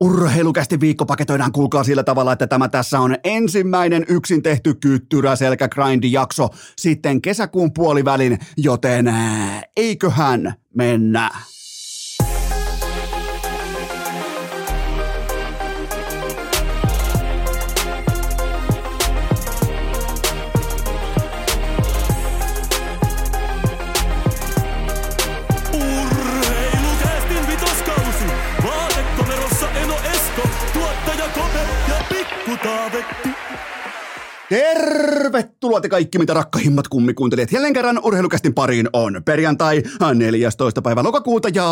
Urheilukästi viikko paketoidaan kuulkaa sillä tavalla, että tämä tässä on ensimmäinen yksin tehty kyttyrä selkä grindi jakso sitten kesäkuun puolivälin, joten eiköhän mennä. Tervetuloa te kaikki, mitä rakkahimmat kummikuuntelijat. Jälleen kerran urheilukästin pariin on perjantai 14. päivä lokakuuta ja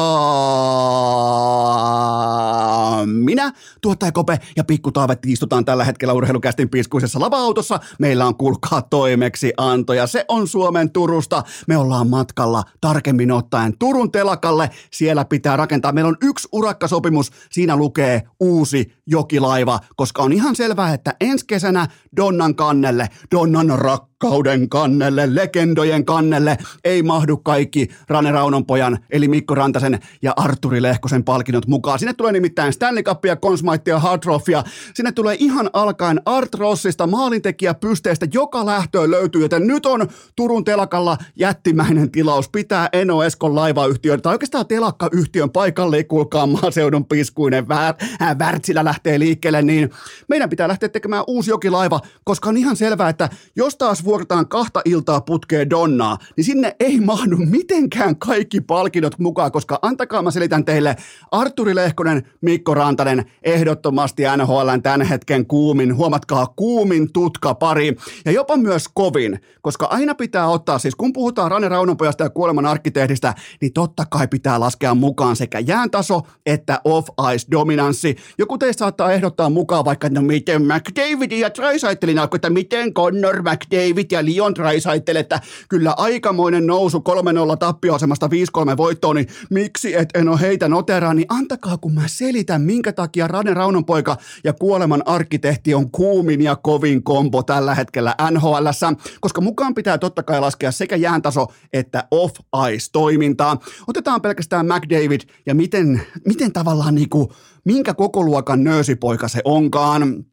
minä, tuottaja Kope ja Pikku Taavetti istutaan tällä hetkellä urheilukästin piskuisessa lava-autossa. Meillä on kulkaa toimeksi antoja. Se on Suomen Turusta. Me ollaan matkalla tarkemmin ottaen Turun telakalle. Siellä pitää rakentaa. Meillä on yksi urakkasopimus. Siinä lukee uusi jokilaiva, koska on ihan selvää, että ensi kesänä Donnan kannelle, Donnan rakkauden kannelle, legendojen kannelle ei mahdu kaikki Rane Raunonpojan eli Mikko Rantasen ja Arturi Lehkosen palkinnot mukaan. Sinne tulee nimittäin Stanley Cupia, Consmaitia, Hard Trophya. Sinne tulee ihan alkaen Art Rossista maalintekijä pysteestä, joka lähtöön löytyy, joten nyt on Turun telakalla jättimäinen tilaus. Pitää Eno Eskon laivayhtiön, tai oikeastaan telakkayhtiön paikalle, kuulkaa maaseudun piskuinen vär, äh, lähtee liikkeelle, niin meidän pitää lähteä tekemään uusi jokilaiva, koska on ihan selvää, että jos taas vuorotaan kahta iltaa putkeen Donnaa, niin sinne ei mahdu mitenkään kaikki palkinnot mukaan, koska antakaa mä selitän teille, Arturi Lehkonen, Mikko Rantanen, ehdottomasti NHLn tämän hetken kuumin, huomatkaa kuumin tutka pari, ja jopa myös kovin, koska aina pitää ottaa, siis kun puhutaan Rane Raunonpojasta ja kuoleman arkkitehdistä, niin totta kai pitää laskea mukaan sekä jääntaso että off-ice dominanssi. Joku teistä saattaa ehdottaa mukaan vaikka, no miten McDavid ja Trisaitelin alkoi, että miten Connor McDavid ja Leon Trisaitel, että kyllä aikamoinen nousu 3-0 tappioasemasta 5-3 voittoon, niin miksi et en ole heitä noteraa, niin antakaa kun mä selitän, minkä takia Rane Raunonpoika ja kuoleman arkkitehti on kuumin ja kovin kombo tällä hetkellä NHLssä, koska mukaan pitää totta kai laskea sekä jääntaso että off-ice toimintaa. Otetaan pelkästään McDavid ja miten, miten tavallaan niinku, minkä kokoluokan nöösipoika se onkaan.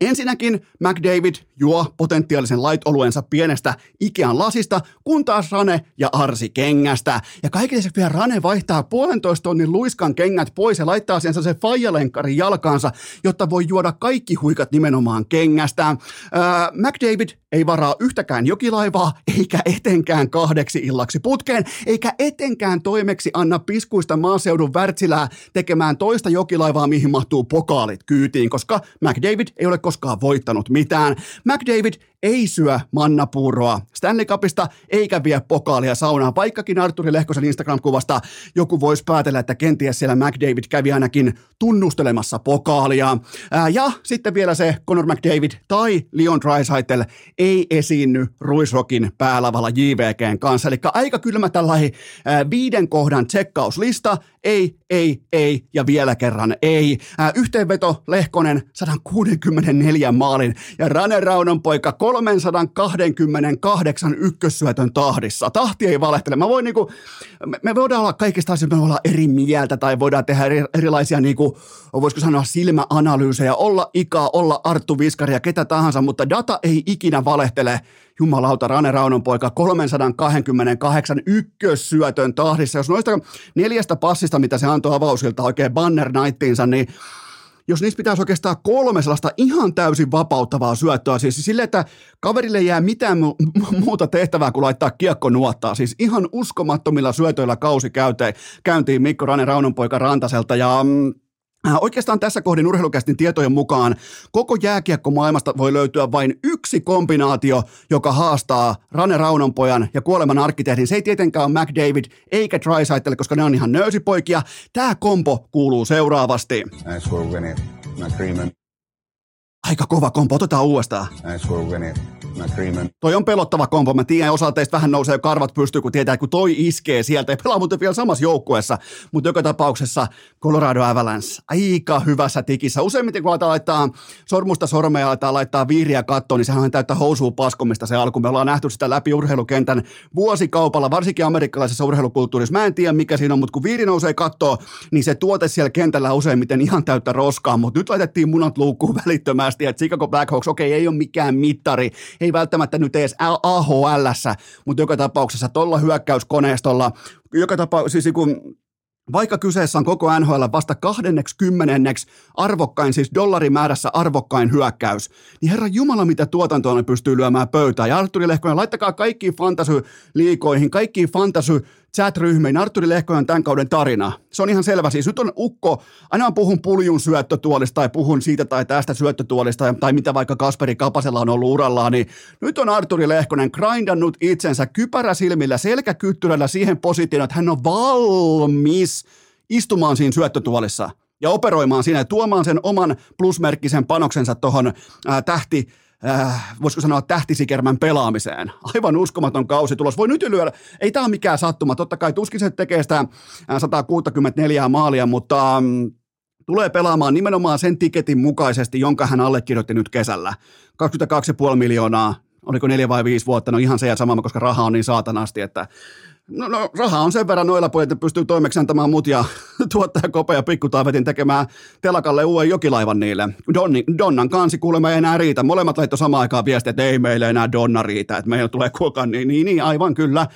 Ensinnäkin McDavid juo potentiaalisen light-oluensa pienestä Ikean lasista, kun taas Rane ja Arsi kengästä. Ja kaikille se vielä Rane vaihtaa puolentoista tonnin luiskan kengät pois ja laittaa sen se faijalenkkarin jalkaansa, jotta voi juoda kaikki huikat nimenomaan kengästä. Öö, McDavid ei varaa yhtäkään jokilaivaa, eikä etenkään kahdeksi illaksi putkeen, eikä etenkään toimeksi anna piskuista maaseudun värtsilää tekemään toista jokilaivaa, mihin mahtuu pokaalit kyytiin, koska McDavid ei ole koskaan voittanut mitään. McDavid ei syö mannapuuroa Stanley Cupista eikä vie pokaalia saunaan, vaikkakin Arturi Lehkosen Instagram-kuvasta joku voisi päätellä, että kenties siellä McDavid kävi ainakin tunnustelemassa pokaalia. Ää, ja sitten vielä se Conor McDavid tai Leon Draisaitl ei esiinny Ruisrokin päälavalla JVGn kanssa. Eli aika kylmä tällainen viiden kohdan tsekkauslista. Ei, ei, ei ja vielä kerran ei. Ää, yhteenveto Lehkonen 164 maalin ja Rane Raunon poika 328 ykkössyötön tahdissa. Tahti ei valehtele. Mä voin niinku, me, me voidaan olla kaikista asioista, me olla eri mieltä tai voidaan tehdä eri, erilaisia niinku, voisiko sanoa silmäanalyysejä, olla Ika, olla Arttu Viskari ja ketä tahansa, mutta data ei ikinä valehtele. Jumalauta, Rane Raunon poika 328 ykkössyötön tahdissa. Jos noista neljästä passista, mitä se antoi avausilta oikein banner nighttiinsa, niin jos niistä pitäisi oikeastaan kolme sellaista ihan täysin vapauttavaa syöttöä, siis sille, että kaverille jää mitään mu- muuta tehtävää kuin laittaa kiekko nuottaa. Siis ihan uskomattomilla syötöillä kausi käyntiin Mikko Rane Raunonpoika Rantaselta ja mm, Oikeastaan tässä kohdin urheilukästin tietojen mukaan koko jääkiekko maailmasta voi löytyä vain yksi kombinaatio, joka haastaa Rane Raunonpojan ja kuoleman arkkitehdin. Se ei tietenkään ole McDavid eikä Drysaitel, koska ne on ihan nöösipoikia. Tämä kompo kuuluu seuraavasti. Where Aika kova kompo, otetaan uudestaan. Toi on pelottava kompo. Mä tiedän, osa teistä vähän nousee jo karvat pystyy, kun tietää, kun toi iskee sieltä. Ja pelaa muuten vielä samassa joukkueessa. Mutta joka tapauksessa Colorado Avalanche aika hyvässä tikissä. Useimmiten kun aletaan laittaa sormusta sormea ja aletaan laittaa viiriä kattoon, niin sehän on täyttä housua paskomista se alku. Me ollaan nähty sitä läpi urheilukentän vuosikaupalla, varsinkin amerikkalaisessa urheilukulttuurissa. Mä en tiedä, mikä siinä on, mutta kun viiri nousee kattoon, niin se tuote siellä kentällä useimmiten ihan täyttä roskaa. Mutta nyt laitettiin munat luukkuun välittömästi, että Chicago Blackhawks, okei, ei ole mikään mittari, ei välttämättä nyt edes AHL, mutta joka tapauksessa tuolla hyökkäyskoneistolla, joka tapauksessa siis kun vaikka kyseessä on koko NHL vasta kahdenneksi kymmenenneksi arvokkain, siis dollarimäärässä arvokkain hyökkäys, niin herra Jumala, mitä tuotantoa ne pystyy lyömään pöytään. Ja Arturi Lehkonen, laittakaa kaikkiin fantasy-liikoihin, kaikkiin fantasy chat-ryhmiin. Arturi Lehkonen tämän kauden tarina. Se on ihan selvä. Siis nyt on ukko, aina puhun puljun syöttötuolista tai puhun siitä tai tästä syöttötuolista tai mitä vaikka Kasperi Kapasella on ollut urallaan, niin nyt on Arturi Lehkonen grindannut itsensä kypäräsilmillä, selkäkyttyrällä siihen positioon, että hän on valmis istumaan siinä syöttötuolissa ja operoimaan siinä ja tuomaan sen oman plusmerkkisen panoksensa tuohon tähti, äh, voisiko sanoa tähtisikermän pelaamiseen. Aivan uskomaton kausi tulos. Voi nyt lyödä, ei tämä ole mikään sattuma. Totta kai tuskin se tekee sitä 164 maalia, mutta mm, tulee pelaamaan nimenomaan sen tiketin mukaisesti, jonka hän allekirjoitti nyt kesällä. 22,5 miljoonaa, oliko neljä vai viisi vuotta, no ihan se ja sama, koska raha on niin saatanasti, että No, no raha on sen verran noilla pojat, että pystyy toimeksi antamaan mut ja tuottaja Kope ja Pikkutaavetin tekemään telakalle uuden jokilaivan niille. Donni, Donnan kansi kuulemma ei enää riitä. Molemmat laittoi samaan aikaan viestiä, että ei meille enää Donna riitä, että meillä tulee kuokaan. Niin, niin, niin, aivan kyllä.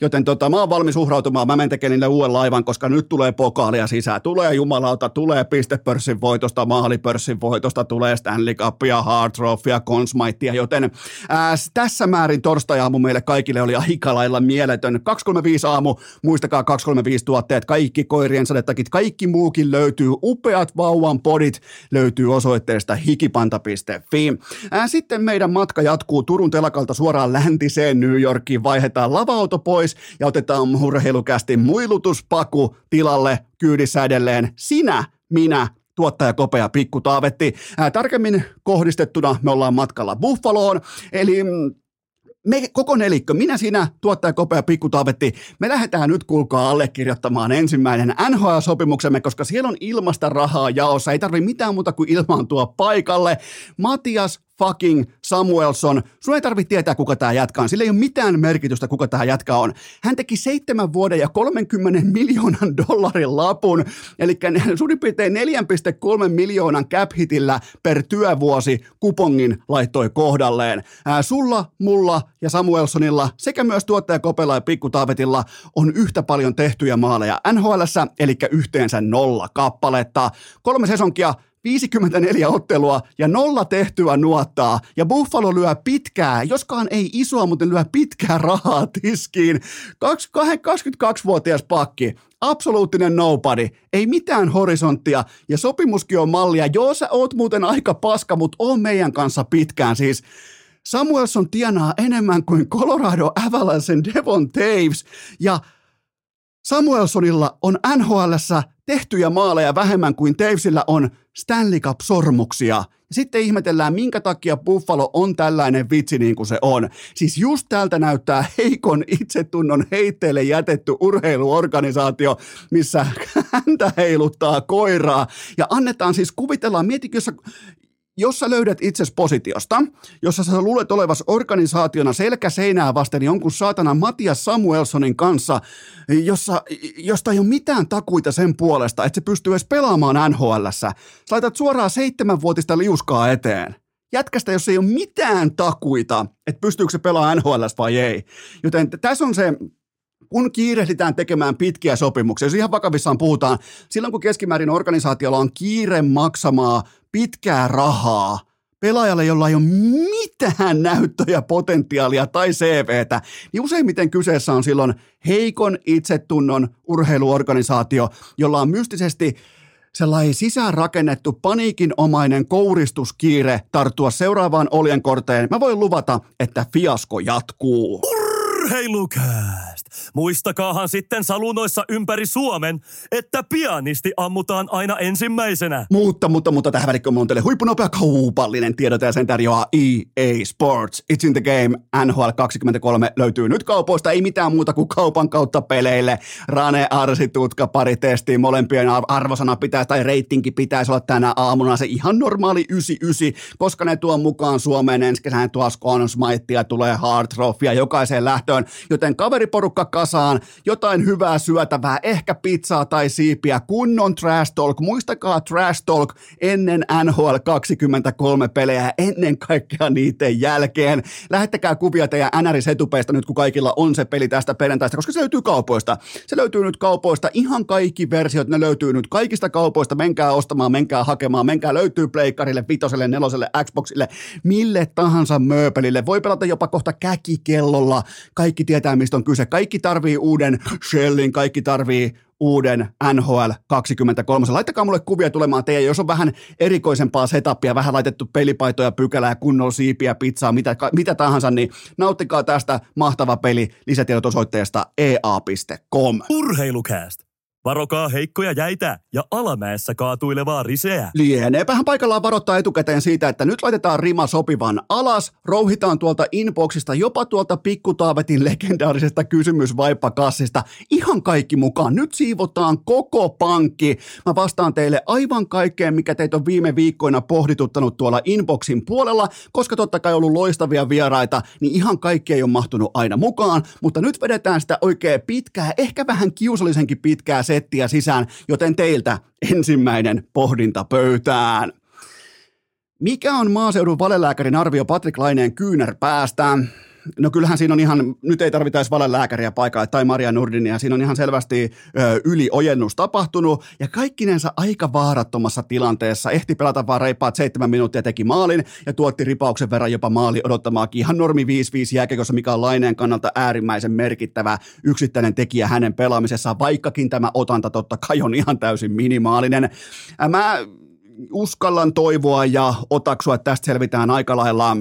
Joten tota, mä oon valmis uhrautumaan. Mä menen tekemään niille uuden laivan, koska nyt tulee pokaalia sisään. Tulee jumalauta, tulee pistepörssin voitosta, maalipörssin voitosta, tulee Stanley Cupia, Hard Trophya, Consmaitia, joten ää, tässä määrin torstai-aamu meille kaikille oli aika lailla mieletön. 2 235 aamu, muistakaa 235 tuotteet, kaikki koirien sadetakit, kaikki muukin löytyy, upeat vauvan podit löytyy osoitteesta hikipanta.fi. Sitten meidän matka jatkuu Turun telakalta suoraan läntiseen New Yorkiin, vaihdetaan lava-auto pois ja otetaan urheilukästi muilutuspaku tilalle kyydissä edelleen. Sinä, minä tuottaja Kopea Pikku Taavetti. Tarkemmin kohdistettuna me ollaan matkalla Buffaloon, eli mm, me koko nelikkö, minä, sinä, tuottaja Kopea Pikku Taavetti, me lähdetään nyt kuulkaa allekirjoittamaan ensimmäinen NHL-sopimuksemme, koska siellä on ilmasta rahaa jaossa, ei tarvi mitään muuta kuin ilmaantua paikalle. Matias fucking Samuelson. Sun ei tarvitse tietää, kuka tämä on. Sillä ei ole mitään merkitystä, kuka tämä jätkä on. Hän teki seitsemän vuoden ja 30 miljoonan dollarin lapun, eli suurin piirtein 4,3 miljoonan cap hitillä per työvuosi kupongin laittoi kohdalleen. Ää, sulla, mulla ja Samuelsonilla sekä myös tuottaja Kopela ja Pikku Taavetilla on yhtä paljon tehtyjä maaleja NHLssä, eli yhteensä nolla kappaletta. Kolme sesonkia, 54 ottelua ja nolla tehtyä nuottaa. Ja Buffalo lyö pitkää, joskaan ei isoa, mutta lyö pitkää rahaa tiskiin. 22-vuotias pakki, absoluuttinen nobody, ei mitään horisonttia ja sopimuskin on mallia. Joo, sä oot muuten aika paska, mutta on meidän kanssa pitkään siis. Samuelson tienaa enemmän kuin Colorado Avalanchen Devon Taves ja Samuelsonilla on NHLssä tehtyjä maaleja vähemmän kuin Tavesillä on Stanley Cup-sormuksia. Ja sitten ihmetellään, minkä takia Buffalo on tällainen vitsi niin kuin se on. Siis just täältä näyttää heikon itsetunnon heitteelle jätetty urheiluorganisaatio, missä häntä heiluttaa koiraa. Ja annetaan siis, kuvitellaan, mietitkö, jos jos sä löydät itses positiosta, jossa sä luulet olevas organisaationa selkä seinää vasten jonkun saatana Matias Samuelsonin kanssa, jossa, josta ei ole mitään takuita sen puolesta, että se pystyy edes pelaamaan NHLssä. Sä laitat suoraan seitsemänvuotista liuskaa eteen. Jätkästä, jos ei ole mitään takuita, että pystyykö se pelaamaan NHL vai ei. Joten tässä on se kun kiirehditään tekemään pitkiä sopimuksia, jos ihan vakavissaan puhutaan, silloin kun keskimäärin organisaatiolla on kiire maksamaa pitkää rahaa pelaajalle, jolla ei ole mitään näyttöjä, potentiaalia tai CVtä, niin useimmiten kyseessä on silloin heikon itsetunnon urheiluorganisaatio, jolla on mystisesti sellainen sisäänrakennettu paniikinomainen kouristuskiire tarttua seuraavaan oljenkorteen. Mä voin luvata, että fiasko jatkuu. Urheilukääst! Muistakaahan sitten salunoissa ympäri Suomen, että pianisti ammutaan aina ensimmäisenä. Mutta, mutta, mutta tähän välikköön on teille huippunopea kaupallinen tiedot ja sen tarjoaa EA Sports. It's in the game. NHL 23 löytyy nyt kaupoista. Ei mitään muuta kuin kaupan kautta peleille. Rane, Arsi, Tutka, pari testiä. Molempien arvosana pitää tai reitinki pitäisi olla tänä aamuna se ihan normaali 99, koska ne tuo mukaan Suomeen ensi kesän tuo tulee Hard Trophya jokaiseen lähtöön, joten kaveriporukka kasaan, jotain hyvää syötävää, ehkä pizzaa tai siipiä, kunnon trash talk, muistakaa trash talk ennen NHL 23 pelejä, ennen kaikkea niiden jälkeen. Lähettäkää kuvia teidän NRS etupeista nyt, kun kaikilla on se peli tästä perjantaista, koska se löytyy kaupoista. Se löytyy nyt kaupoista, ihan kaikki versiot, ne löytyy nyt kaikista kaupoista, menkää ostamaan, menkää hakemaan, menkää löytyy Pleikkarille, Vitoselle, Neloselle, Xboxille, mille tahansa mööpelille. Voi pelata jopa kohta käkikellolla. Kaikki tietää, mistä on kyse. Kaikki tarvii uuden Shellin, kaikki tarvii uuden NHL 23. Laittakaa mulle kuvia tulemaan teidän, jos on vähän erikoisempaa setupia, vähän laitettu pelipaitoja, pykälää, kunnolla siipiä, pizzaa, mitä, mitä tahansa, niin nauttikaa tästä mahtava peli. Lisätiedot osoitteesta ea.com. Urheilukääst! Varokaa heikkoja jäitä ja alamäessä kaatuilevaa riseä. Lieneepähän paikallaan varoittaa etukäteen siitä, että nyt laitetaan rima sopivan alas, rouhitaan tuolta inboxista, jopa tuolta pikkutaavetin legendaarisesta kysymysvaippakassista. Ihan kaikki mukaan. Nyt siivotaan koko pankki. Mä vastaan teille aivan kaikkeen, mikä teitä on viime viikkoina pohdituttanut tuolla inboxin puolella, koska totta kai on ollut loistavia vieraita, niin ihan kaikki ei ole mahtunut aina mukaan, mutta nyt vedetään sitä oikein pitkää, ehkä vähän kiusallisenkin pitkää settiä sisään, joten teiltä ensimmäinen pohdinta pöytään. Mikä on maaseudun valelääkärin arvio Patrick Laineen kyynärpäästä? No kyllähän siinä on ihan, nyt ei tarvita edes valelääkäriä paikalle tai Maria Nurdinia, siinä on ihan selvästi ö, yliojennus tapahtunut ja kaikkinensa aika vaarattomassa tilanteessa. Ehti pelata vaan reippaat seitsemän minuuttia, teki maalin ja tuotti ripauksen verran jopa maali odottamaakin. Ihan normi 5-5 jääkekossa, mikä on Laineen kannalta äärimmäisen merkittävä yksittäinen tekijä hänen pelaamisessaan, vaikkakin tämä otanta totta kai on ihan täysin minimaalinen. Mä uskallan toivoa ja otaksua, että tästä selvitään aika lailla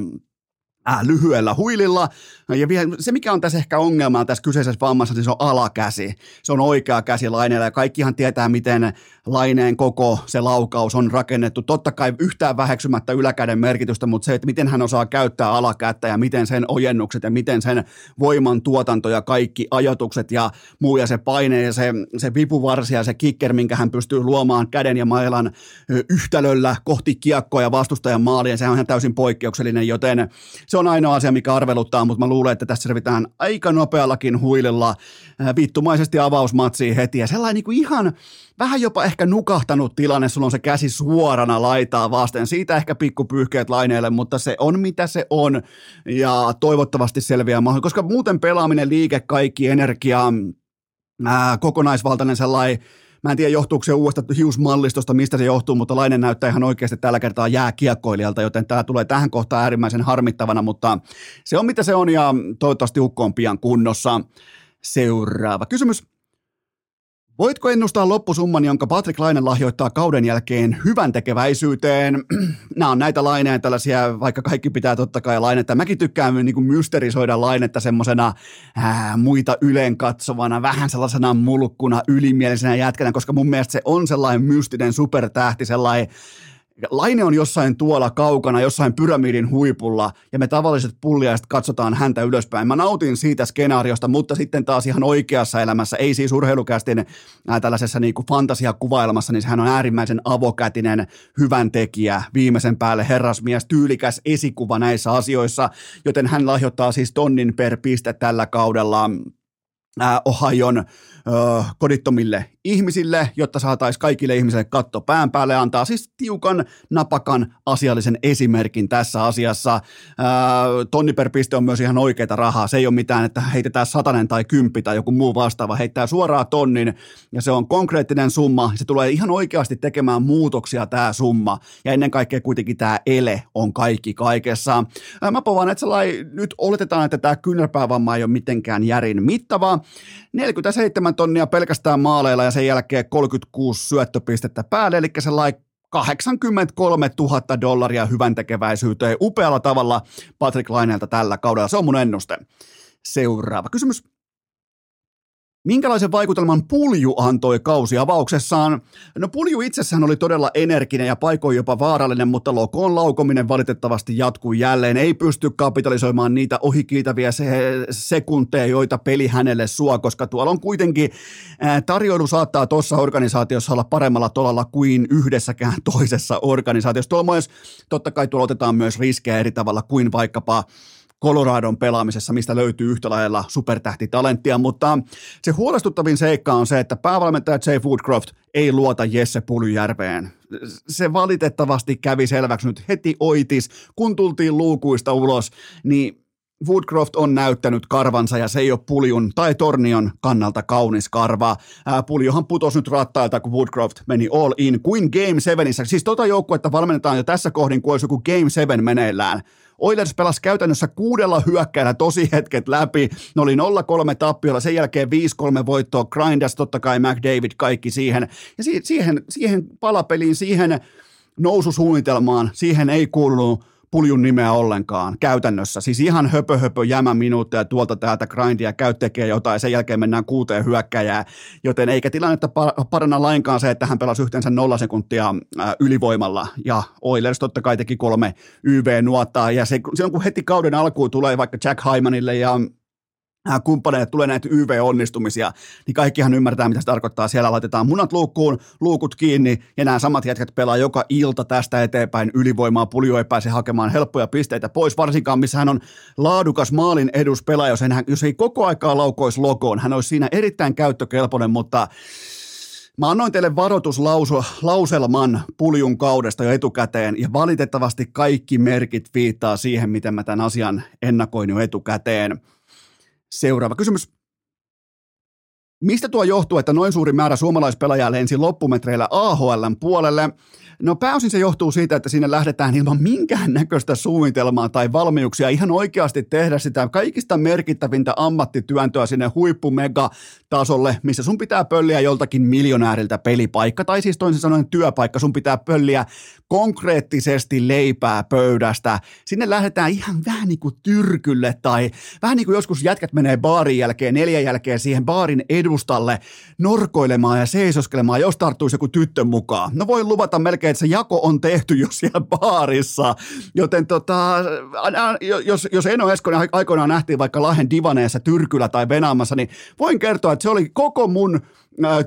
äh, lyhyellä huililla. Ja vielä, se, mikä on tässä ehkä ongelma tässä kyseisessä vammassa, niin se on alakäsi. Se on oikea käsi Laineella ja kaikkihan tietää, miten Laineen koko se laukaus on rakennettu. Totta kai yhtään väheksymättä yläkäden merkitystä, mutta se, että miten hän osaa käyttää alakättä ja miten sen ojennukset ja miten sen voiman tuotanto ja kaikki ajatukset ja muu ja se paine ja se, se vipuvarsi ja se kicker, minkä hän pystyy luomaan käden ja mailan yhtälöllä kohti kiekkoa ja vastustajan maalia, se on ihan täysin poikkeuksellinen, joten se on ainoa asia, mikä arveluttaa, mutta mä luulen, että tässä selvitään aika nopeallakin huililla vittumaisesti avausmatsiin heti. Ja sellainen niin kuin ihan vähän jopa ehkä nukahtanut tilanne, sulla on se käsi suorana laitaa vasten, siitä ehkä pikkupyyhkeet laineelle, mutta se on mitä se on. Ja toivottavasti selviää mahdollisesti, koska muuten pelaaminen, liike, kaikki, energia, ää, kokonaisvaltainen sellainen Mä en tiedä, johtuuko se uudesta hiusmallistosta, mistä se johtuu, mutta Lainen näyttää ihan oikeasti tällä kertaa jääkiekkoilijalta, joten tämä tulee tähän kohtaan äärimmäisen harmittavana, mutta se on mitä se on ja toivottavasti ukko on pian kunnossa. Seuraava kysymys. Voitko ennustaa loppusumman, jonka Patrick Laine lahjoittaa kauden jälkeen hyvän tekeväisyyteen? Nämä on näitä laineja tällaisia, vaikka kaikki pitää totta kai lainetta. Mäkin tykkään niin kuin mysterisoida lainetta semmoisena muita ylen katsovana, vähän sellaisena mulkkuna, ylimielisenä jätkänä, koska mun mielestä se on sellainen mystinen supertähti, sellainen Laine on jossain tuolla kaukana, jossain pyramidin huipulla, ja me tavalliset pulliaiset katsotaan häntä ylöspäin. Mä nautin siitä skenaariosta, mutta sitten taas ihan oikeassa elämässä, ei siis urheilukästin tällaisessa niin kuin fantasiakuvailmassa, niin hän on äärimmäisen avokätinen, hyvän tekijä, viimeisen päälle herrasmies, tyylikäs esikuva näissä asioissa, joten hän lahjoittaa siis tonnin per piste tällä kaudella Ohion kodittomille ihmisille, jotta saataisiin kaikille ihmisille katto pään päälle, antaa siis tiukan, napakan, asiallisen esimerkin tässä asiassa. Ää, tonni per piste on myös ihan oikeita rahaa, se ei ole mitään, että heitetään satanen tai kymppi tai joku muu vastaava, heittää suoraan tonnin ja se on konkreettinen summa, se tulee ihan oikeasti tekemään muutoksia tämä summa. Ja ennen kaikkea kuitenkin tämä ele on kaikki kaikessa. Mä povaan, että nyt oletetaan, että tämä kyynärpäävamma ei ole mitenkään järin mittava, 47 tonnia pelkästään maaleilla ja sen jälkeen 36 syöttöpistettä päälle, eli sellainen 83 000 dollaria hyvän tekeväisyyteen upealla tavalla Patrick Laineelta tällä kaudella. Se on mun ennuste. Seuraava kysymys. Minkälaisen vaikutelman Pulju antoi kausiavauksessaan? No Pulju itsessään oli todella energinen ja paikoin jopa vaarallinen, mutta Lokoon laukominen valitettavasti jatkuu jälleen. Ei pysty kapitalisoimaan niitä ohikiitäviä se- sekunteja, joita peli hänelle suo, koska tuolla on kuitenkin ää, tarjoilu saattaa tuossa organisaatiossa olla paremmalla tolalla kuin yhdessäkään toisessa organisaatiossa. Tuolla myös, totta kai tuolla otetaan myös riskejä eri tavalla kuin vaikkapa Coloradon pelaamisessa, mistä löytyy yhtä lailla supertähtitalenttia, mutta se huolestuttavin seikka on se, että päävalmentaja Jay Woodcroft ei luota Jesse Pulyjärveen. Se valitettavasti kävi selväksi nyt heti oitis, kun tultiin luukuista ulos, niin Woodcroft on näyttänyt karvansa ja se ei ole Puljun tai Tornion kannalta kaunis karva. Ää, Puljohan putosi nyt rattailta, kun Woodcroft meni all in kuin Game 7. Siis tota joukkuetta valmennetaan jo tässä kohdin, kun olisi joku Game 7 meneillään. Oilers pelasi käytännössä kuudella hyökkäillä tosi hetket läpi. Ne oli 0-3 tappiolla, sen jälkeen 5-3 voittoa, Grinders, totta kai McDavid, kaikki siihen. Ja si- siihen, siihen palapeliin, siihen noususuunnitelmaan, siihen ei kuulunut puljun nimeä ollenkaan käytännössä. Siis ihan höpö höpö jämä minuutteja tuolta täältä grindia käy tekee jotain sen jälkeen mennään kuuteen hyökkäjää. Joten eikä tilannetta paranna lainkaan se, että hän pelasi yhteensä nolla sekuntia ylivoimalla ja Oilers totta kai teki kolme YV-nuottaa ja se, silloin kun heti kauden alkuun tulee vaikka Jack Hymanille ja kumppaneille tulee näitä YV-onnistumisia, niin kaikkihan ymmärtää, mitä se tarkoittaa. Siellä laitetaan munat luukkuun, luukut kiinni, ja nämä samat jätkät pelaa joka ilta tästä eteenpäin ylivoimaa. Puljo ei pääse hakemaan helppoja pisteitä pois, varsinkaan missä hän on laadukas maalin eduspelaaja, jos, hän, jos ei koko aikaa laukoisi lokoon. Hän olisi siinä erittäin käyttökelpoinen, mutta Mä annoin teille varoituslauselman puljun kaudesta jo etukäteen, ja valitettavasti kaikki merkit viittaa siihen, miten mä tämän asian ennakoin jo etukäteen. Seuraava kysymys. Mistä tuo johtuu, että noin suuri määrä suomalaispelaajia lensi loppumetreillä AHLn puolelle? No pääosin se johtuu siitä, että sinne lähdetään ilman minkään näköistä suunnitelmaa tai valmiuksia ihan oikeasti tehdä sitä kaikista merkittävintä ammattityöntöä sinne huippumegatasolle, missä sun pitää pölliä joltakin miljonääriltä pelipaikka, tai siis toisin sanoen työpaikka, sun pitää pölliä konkreettisesti leipää pöydästä. Sinne lähdetään ihan vähän niin kuin tyrkylle tai vähän niin kuin joskus jätkät menee baarin jälkeen, neljän jälkeen siihen baarin edustalle norkoilemaan ja seisoskelemaan, jos tarttuisi joku tyttö mukaan. No voi luvata melkein, että se jako on tehty jo siellä baarissa. Joten tota, jos, jos Eno Eskonen aikoinaan nähtiin vaikka Lahden divaneessa Tyrkyllä tai Venaamassa, niin voin kertoa, että se oli koko mun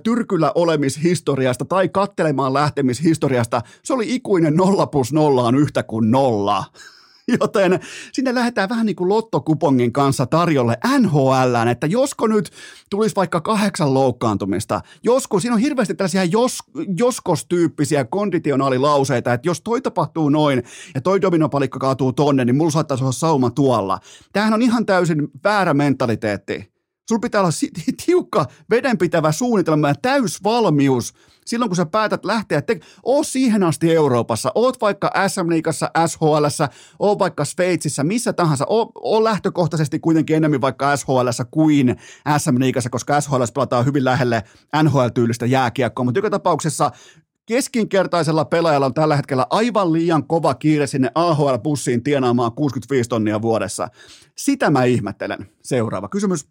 tyrkyllä olemishistoriasta tai kattelemaan lähtemishistoriasta, se oli ikuinen nolla plus nolla on yhtä kuin nolla. Joten sinne lähdetään vähän niin kuin lottokupongin kanssa tarjolle NHL, että josko nyt tulisi vaikka kahdeksan loukkaantumista, josko, siinä on hirveästi tällaisia jos, joskos-tyyppisiä konditionaalilauseita, että jos toi tapahtuu noin ja toi dominopalikka kaatuu tonne, niin mulla saattaisi olla sauma tuolla. Tämähän on ihan täysin väärä mentaliteetti. Sulla pitää olla tiukka vedenpitävä suunnitelma ja täysvalmius silloin, kun sä päätät lähteä, te- oo siihen asti Euroopassa, oot vaikka SM-liigassa, SHL, oot vaikka Sveitsissä, missä tahansa, oo, oo lähtökohtaisesti kuitenkin enemmän vaikka SHL kuin SM-liigassa, koska SHL pelataan hyvin lähelle NHL-tyylistä jääkiekkoa, mutta joka tapauksessa keskinkertaisella pelaajalla on tällä hetkellä aivan liian kova kiire sinne AHL-bussiin tienaamaan 65 tonnia vuodessa. Sitä mä ihmettelen. Seuraava kysymys.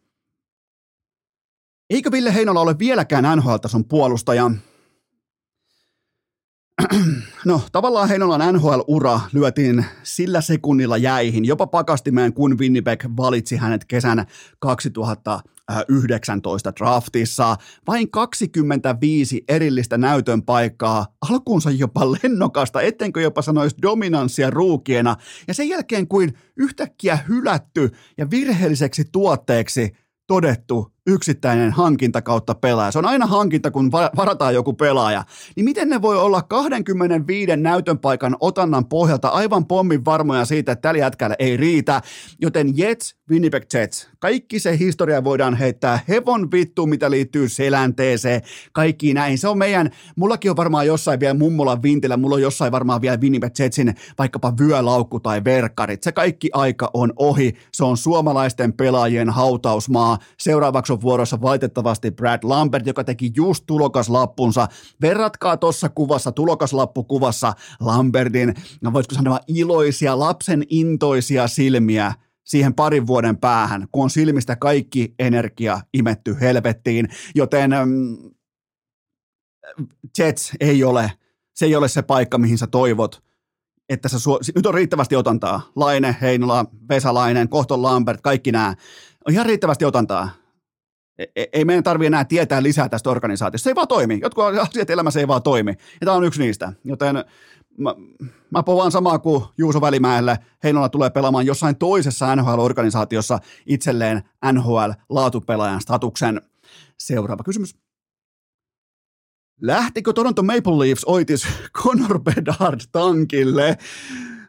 Eikö Ville Heinola ole vieläkään NHL-tason puolustaja? No tavallaan Heinolan NHL-ura lyötiin sillä sekunnilla jäihin, jopa pakastimeen, kun Winnipeg valitsi hänet kesän 2019 draftissa. Vain 25 erillistä näytön paikkaa, alkuunsa jopa lennokasta, ettenkö jopa sanoisi dominanssia ruukiena, ja sen jälkeen kuin yhtäkkiä hylätty ja virheelliseksi tuotteeksi todettu yksittäinen hankinta kautta pelaaja. Se on aina hankinta, kun varataan joku pelaaja. Niin miten ne voi olla 25 näytön paikan otannan pohjalta aivan pommin varmoja siitä, että tällä jätkällä ei riitä. Joten Jets, Winnipeg Jets, kaikki se historia voidaan heittää hevon vittu, mitä liittyy selänteeseen, kaikki näin. Se on meidän, mullakin on varmaan jossain vielä mummolan vintillä, mulla on jossain varmaan vielä Winnipeg Jetsin vaikkapa vyölaukku tai verkkarit. Se kaikki aika on ohi. Se on suomalaisten pelaajien hautausmaa. Seuraavaksi on vuorossa valitettavasti Brad Lambert, joka teki just tulokaslappunsa. Verratkaa tuossa kuvassa, tulokaslappukuvassa Lambertin, no voisiko sanoa iloisia, lapsen intoisia silmiä siihen parin vuoden päähän, kun on silmistä kaikki energia imetty helvettiin, joten mm, Jets ei ole, se ei ole se paikka, mihin sä toivot, että sä suo, nyt on riittävästi otantaa. Laine, Heinola, Vesalainen, Kohton Lambert, kaikki nämä. On ihan riittävästi otantaa. E, e, ei meidän tarvitse enää tietää lisää tästä organisaatiosta. Se ei vaan toimi. Jotkut asiat elämässä ei vaan toimi. Ja tämä on yksi niistä. Joten mä, mä povaan samaa kuin Juuso Välimäelle. Heinola tulee pelaamaan jossain toisessa NHL-organisaatiossa itselleen NHL-laatupelaajan statuksen. Seuraava kysymys. Lähtikö Toronto Maple Leafs oitis Conor Bedard tankille?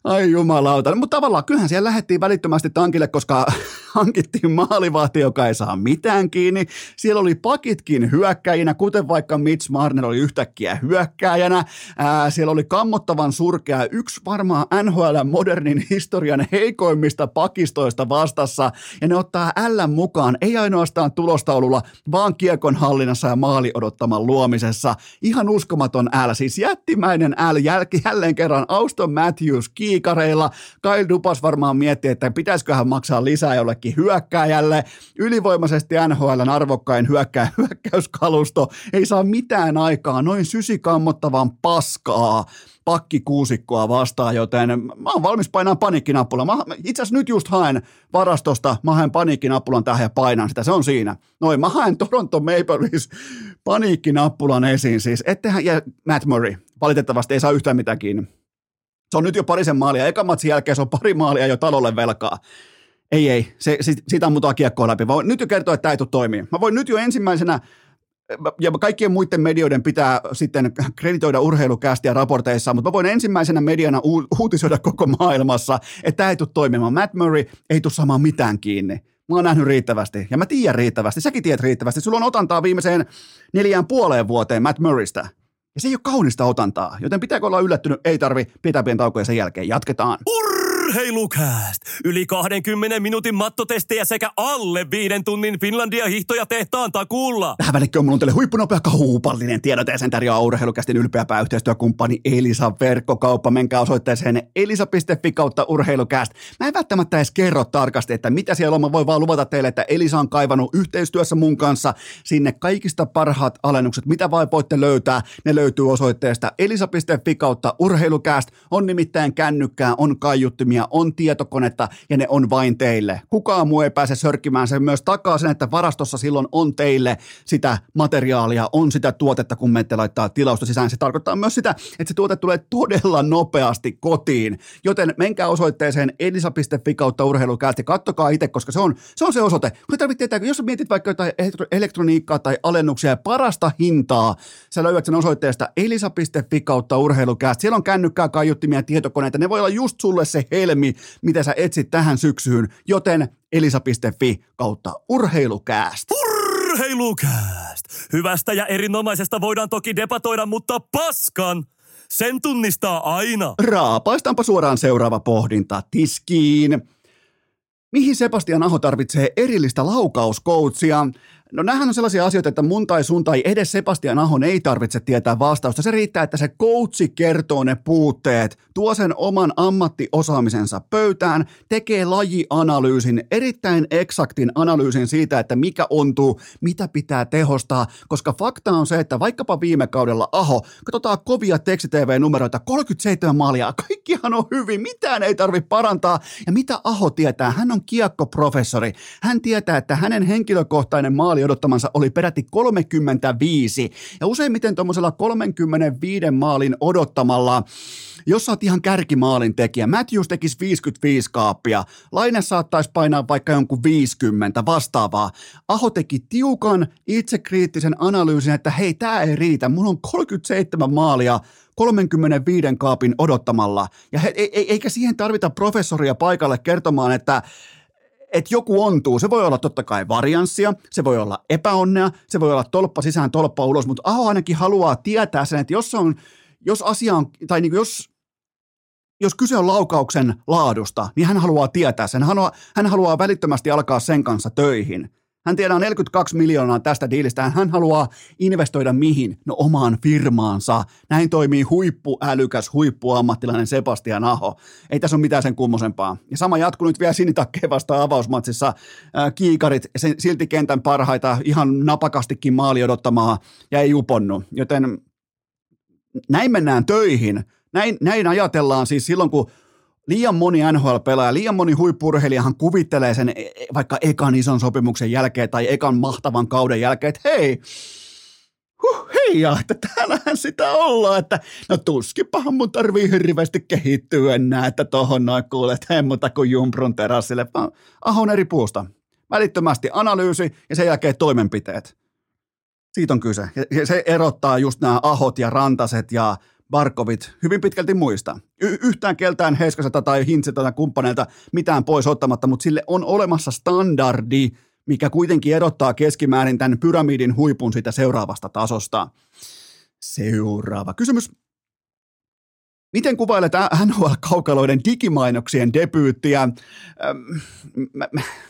Ai jumalauta. Mutta tavallaan kyllähän siellä lähdettiin välittömästi tankille, koska hankittiin maalivahti, joka ei saa mitään kiinni. Siellä oli pakitkin hyökkäjinä, kuten vaikka Mitch Marner oli yhtäkkiä hyökkäjänä. Ää, siellä oli kammottavan surkea yksi varmaan NHL modernin historian heikoimmista pakistoista vastassa. Ja ne ottaa L mukaan, ei ainoastaan tulostaululla, vaan kiekon hallinnassa ja maali odottaman luomisessa. Ihan uskomaton L, siis jättimäinen L, jälki jälleen kerran Auston Matthews kiikareilla. Kyle Dupas varmaan miettii, että pitäisiköhän maksaa lisää jollekin jollekin hyökkääjälle. Ylivoimaisesti NHLn arvokkain hyökkää, hyökkäyskalusto ei saa mitään aikaa noin sysikammottavan paskaa pakkikuusikkoa vastaan, joten mä oon valmis painaa paniikkinappula. Mä, itse asiassa nyt just haen varastosta, mä haen paniikkinappulan tähän ja painan sitä, se on siinä. Noin, mä haen Toronto Maple Leafs paniikkinappulan esiin siis. Ettehän, ja Matt Murray, valitettavasti ei saa yhtään mitään kiinni. Se on nyt jo parisen maalia. Eka matsin jälkeen se on pari maalia jo talolle velkaa. Ei, ei. Se, sit, siitä ammutaan kiekkoa läpi. Voin nyt jo kertoa, että tämä ei tule toimia. Mä voin nyt jo ensimmäisenä ja kaikkien muiden medioiden pitää sitten kreditoida urheilukästiä raporteissa, mutta mä voin ensimmäisenä mediana u- uutisoida koko maailmassa, että tämä ei tule toimimaan. Matt Murray ei tule saamaan mitään kiinni. Mä oon nähnyt riittävästi ja mä tiedän riittävästi. Säkin tiedät riittävästi. Sulla on otantaa viimeiseen neljään puoleen vuoteen Matt Murraystä. Ja se ei ole kaunista otantaa, joten pitääkö olla yllättynyt? Ei tarvi pitää pientä taukoja sen jälkeen. Jatketaan. Urr! Urheilukääst! Yli 20 minuutin mattotestejä sekä alle viiden tunnin Finlandia hihtoja tehtaan takuulla. Tähän välikköön mulla on teille huippunopea kaupallinen tiedot ja sen tarjoaa urheilukästin ylpeä pääyhteistyökumppani Elisa Verkkokauppa. Menkää osoitteeseen elisa.fi kautta urheilukäst. Mä en välttämättä edes kerro tarkasti, että mitä siellä on. Mä voin vaan luvata teille, että Elisa on kaivannut yhteistyössä mun kanssa sinne kaikista parhaat alennukset, mitä vai voitte löytää. Ne löytyy osoitteesta elisa.fi kautta urheilukäst. On nimittäin kännykkää, on kaiuttimia, puhelimia, on tietokonetta ja ne on vain teille. Kukaan muu ei pääse sörkkimään sen myös takaa sen, että varastossa silloin on teille sitä materiaalia, on sitä tuotetta, kun menette laittaa tilausta sisään. Se tarkoittaa myös sitä, että se tuote tulee todella nopeasti kotiin. Joten menkää osoitteeseen elisa.fi kautta urheilukäästi, kattokaa itse, koska se on, se on se osoite. Kun tarvitsee jos mietit vaikka jotain elektroniikkaa tai alennuksia ja parasta hintaa, sä löydät sen osoitteesta elisa.fi kautta urheilukäästi. Siellä on kännykkää, kaiuttimia, tietokoneita. Ne voi olla just sulle se helmi helmi, mitä sä etsit tähän syksyyn, joten elisa.fi kautta urheilukääst. Urheilukääst! Hyvästä ja erinomaisesta voidaan toki debatoida, mutta paskan! Sen tunnistaa aina. Raapaistaanpa suoraan seuraava pohdinta tiskiin. Mihin Sebastian Aho tarvitsee erillistä laukauskoutsia? No nämähän on sellaisia asioita, että mun tai sun tai edes Sebastian Ahon ei tarvitse tietää vastausta. Se riittää, että se coachi kertoo ne puutteet, tuo sen oman ammattiosaamisensa pöytään, tekee lajianalyysin, erittäin eksaktin analyysin siitä, että mikä ontuu, mitä pitää tehostaa, koska fakta on se, että vaikkapa viime kaudella Aho, katsotaan kovia tekstitv-numeroita, 37 maalia, kaikkihan on hyvin, mitään ei tarvitse parantaa. Ja mitä Aho tietää? Hän on kiekkoprofessori. Hän tietää, että hänen henkilökohtainen maali odottamansa oli peräti 35. Ja useimmiten tuommoisella 35 maalin odottamalla jos sä oot ihan kärkimaalin tekijä, Matthews tekisi 55 kaappia, Laine saattaisi painaa vaikka jonkun 50 vastaavaa. Aho teki tiukan itsekriittisen analyysin, että hei, tämä ei riitä, mulla on 37 maalia 35 kaapin odottamalla. Ja he, e, e, eikä siihen tarvita professoria paikalle kertomaan, että että joku ontuu. Se voi olla totta kai varianssia, se voi olla epäonnea, se voi olla tolppa sisään, tolppa ulos, mutta Aho ainakin haluaa tietää sen, että jos on, jos asia on, tai niin jos, jos kyse on laukauksen laadusta, niin hän haluaa tietää sen. Hän haluaa, hän haluaa välittömästi alkaa sen kanssa töihin. Hän tienaa 42 miljoonaa tästä diilistä. Hän haluaa investoida mihin? No omaan firmaansa. Näin toimii huippuälykäs, huippuammattilainen Sebastian Aho. Ei tässä ole mitään sen kummosempaa. Ja sama jatkuu nyt vielä sinitakkeen vasta avausmatsissa. Äh, kiikarit, sen, silti kentän parhaita, ihan napakastikin maali odottamaa ja ei uponnut. Joten näin mennään töihin. Näin, näin ajatellaan siis silloin, kun liian moni NHL-pelaaja, liian moni huippurheilijahan kuvittelee sen e, e, vaikka ekan ison sopimuksen jälkeen tai ekan mahtavan kauden jälkeen, että hei, huh, hei, ja että täällähän sitä ollaan, että no tuskipahan mun tarvii hirveästi kehittyä enää, että tohon noin kuulet, että hemmuta kuin jumprun terassille, vaan ahon eri puusta. Välittömästi analyysi ja sen jälkeen toimenpiteet. Siitä on kyse. Ja se erottaa just nämä ahot ja rantaset ja Barkovit hyvin pitkälti muista. Y- yhtään keltään Heiskaselta tai Hintseltä tai kumppaneilta mitään pois ottamatta, mutta sille on olemassa standardi, mikä kuitenkin erottaa keskimäärin tämän pyramidin huipun siitä seuraavasta tasosta. Seuraava kysymys. Miten kuvailet NHL-kaukaloiden digimainoksien debyyttiä?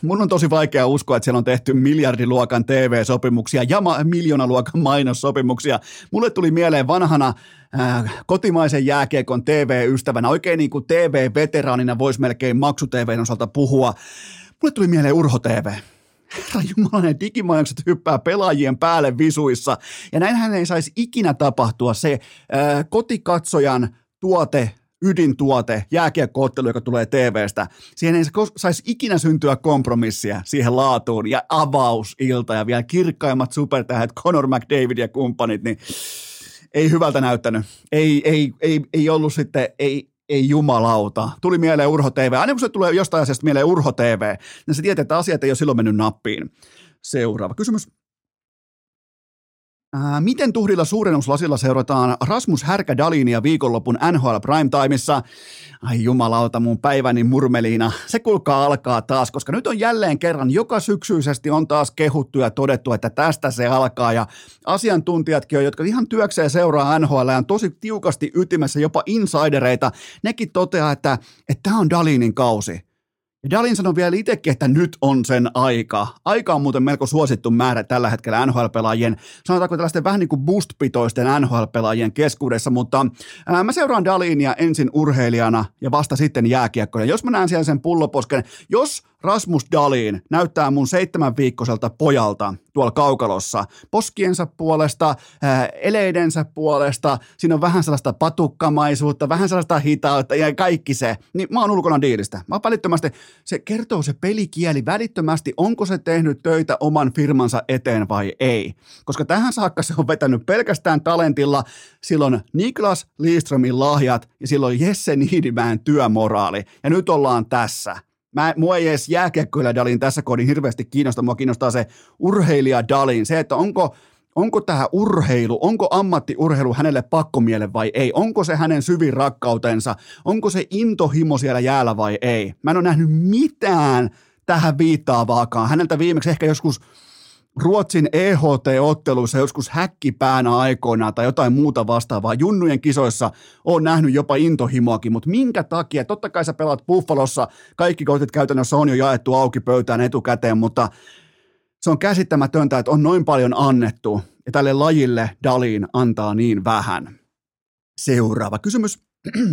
Mun on tosi vaikea uskoa, että siellä on tehty miljardiluokan TV-sopimuksia ja miljoonaluokan mainossopimuksia. Mulle tuli mieleen vanhana äh, kotimaisen jääkiekon TV-ystävänä, oikein niin kuin TV-veteraanina voisi melkein maksu-TVn osalta puhua. Mulle tuli mieleen Urho TV. Herra Jumala, ne digimainokset hyppää pelaajien päälle visuissa. Ja näinhän ei saisi ikinä tapahtua se äh, kotikatsojan – tuote, ydintuote, jääkiekkoottelu, joka tulee TVstä. Siihen ei saisi ikinä syntyä kompromissia siihen laatuun ja avausilta ja vielä kirkkaimmat supertähdet, Conor McDavid ja kumppanit, niin ei hyvältä näyttänyt. Ei, ei, ei, ei ollut sitten, ei, ei jumalauta. Tuli mieleen Urho TV. Aina kun se tulee jostain asiasta mieleen Urho TV, niin se tietää, että asiat ei ole silloin mennyt nappiin. Seuraava kysymys. Ää, miten tuhdilla suurennuslasilla seurataan Rasmus Härkä-Dalinia viikonlopun NHL Primetimeissa? Ai jumalauta mun päiväni murmeliina. Se kulkaa alkaa taas, koska nyt on jälleen kerran joka syksyisesti on taas kehuttu ja todettu, että tästä se alkaa. Ja asiantuntijatkin, jotka ihan työkseen seuraa NHL ja on tosi tiukasti ytimessä jopa insidereita, nekin toteaa, että tämä on Dalinin kausi Dalin sanoi vielä itsekin, että nyt on sen aika. Aika on muuten melko suosittu määrä tällä hetkellä NHL-pelaajien, sanotaanko tällaisten vähän niin kuin boost-pitoisten NHL-pelaajien keskuudessa, mutta ää, mä seuraan Dalinia ensin urheilijana ja vasta sitten jääkiekkoja. Jos mä näen siellä sen pulloposken, jos Rasmus Dalin näyttää mun seitsemän viikkoiselta pojalta tuolla kaukalossa poskiensa puolesta, ää, eleidensä puolesta, siinä on vähän sellaista patukkamaisuutta, vähän sellaista hitautta ja kaikki se, niin mä oon ulkona diilistä. Mä välittömästi, se kertoo se pelikieli välittömästi, onko se tehnyt töitä oman firmansa eteen vai ei. Koska tähän saakka se on vetänyt pelkästään talentilla, silloin Niklas Lidströmin lahjat ja silloin Jesse Niidimäen työmoraali. Ja nyt ollaan tässä. Mä, mua ei edes jääkiekkoilla Dalin tässä kohdin hirveästi kiinnosta, mua kiinnostaa se urheilija Dalin, se, että onko, onko tämä urheilu, onko ammattiurheilu hänelle pakkomiele vai ei, onko se hänen syvin rakkautensa, onko se intohimo siellä jäällä vai ei. Mä en ole nähnyt mitään tähän viittaavaakaan. Häneltä viimeksi ehkä joskus Ruotsin EHT-otteluissa joskus häkkipäänä aikoinaan tai jotain muuta vastaavaa. Junnujen kisoissa on nähnyt jopa intohimoakin, mutta minkä takia? Totta kai sä pelaat Buffalossa, kaikki kortit käytännössä on jo jaettu auki pöytään etukäteen, mutta se on käsittämätöntä, että on noin paljon annettu ja tälle lajille Dalin antaa niin vähän. Seuraava kysymys.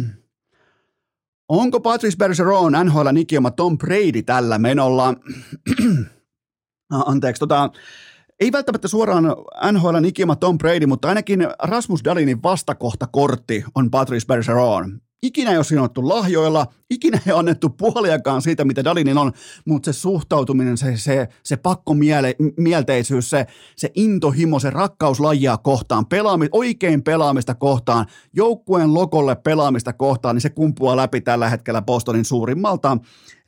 Onko Patrice Bergeron NHL nikioma Tom Brady tällä menolla? anteeksi, tota, ei välttämättä suoraan NHL ikima Tom Brady, mutta ainakin Rasmus Dalinin vastakohtakortti on Patrice Bergeron. Ikinä ei ole sinottu lahjoilla, ikinä ei annettu puoliakaan siitä, mitä Dalinin on, mutta se suhtautuminen, se, se, se pakkomielteisyys, se, se intohimo, se rakkaus lajia kohtaan, pelaami, oikein pelaamista kohtaan, joukkueen lokolle pelaamista kohtaan, niin se kumpuaa läpi tällä hetkellä Bostonin suurimmalta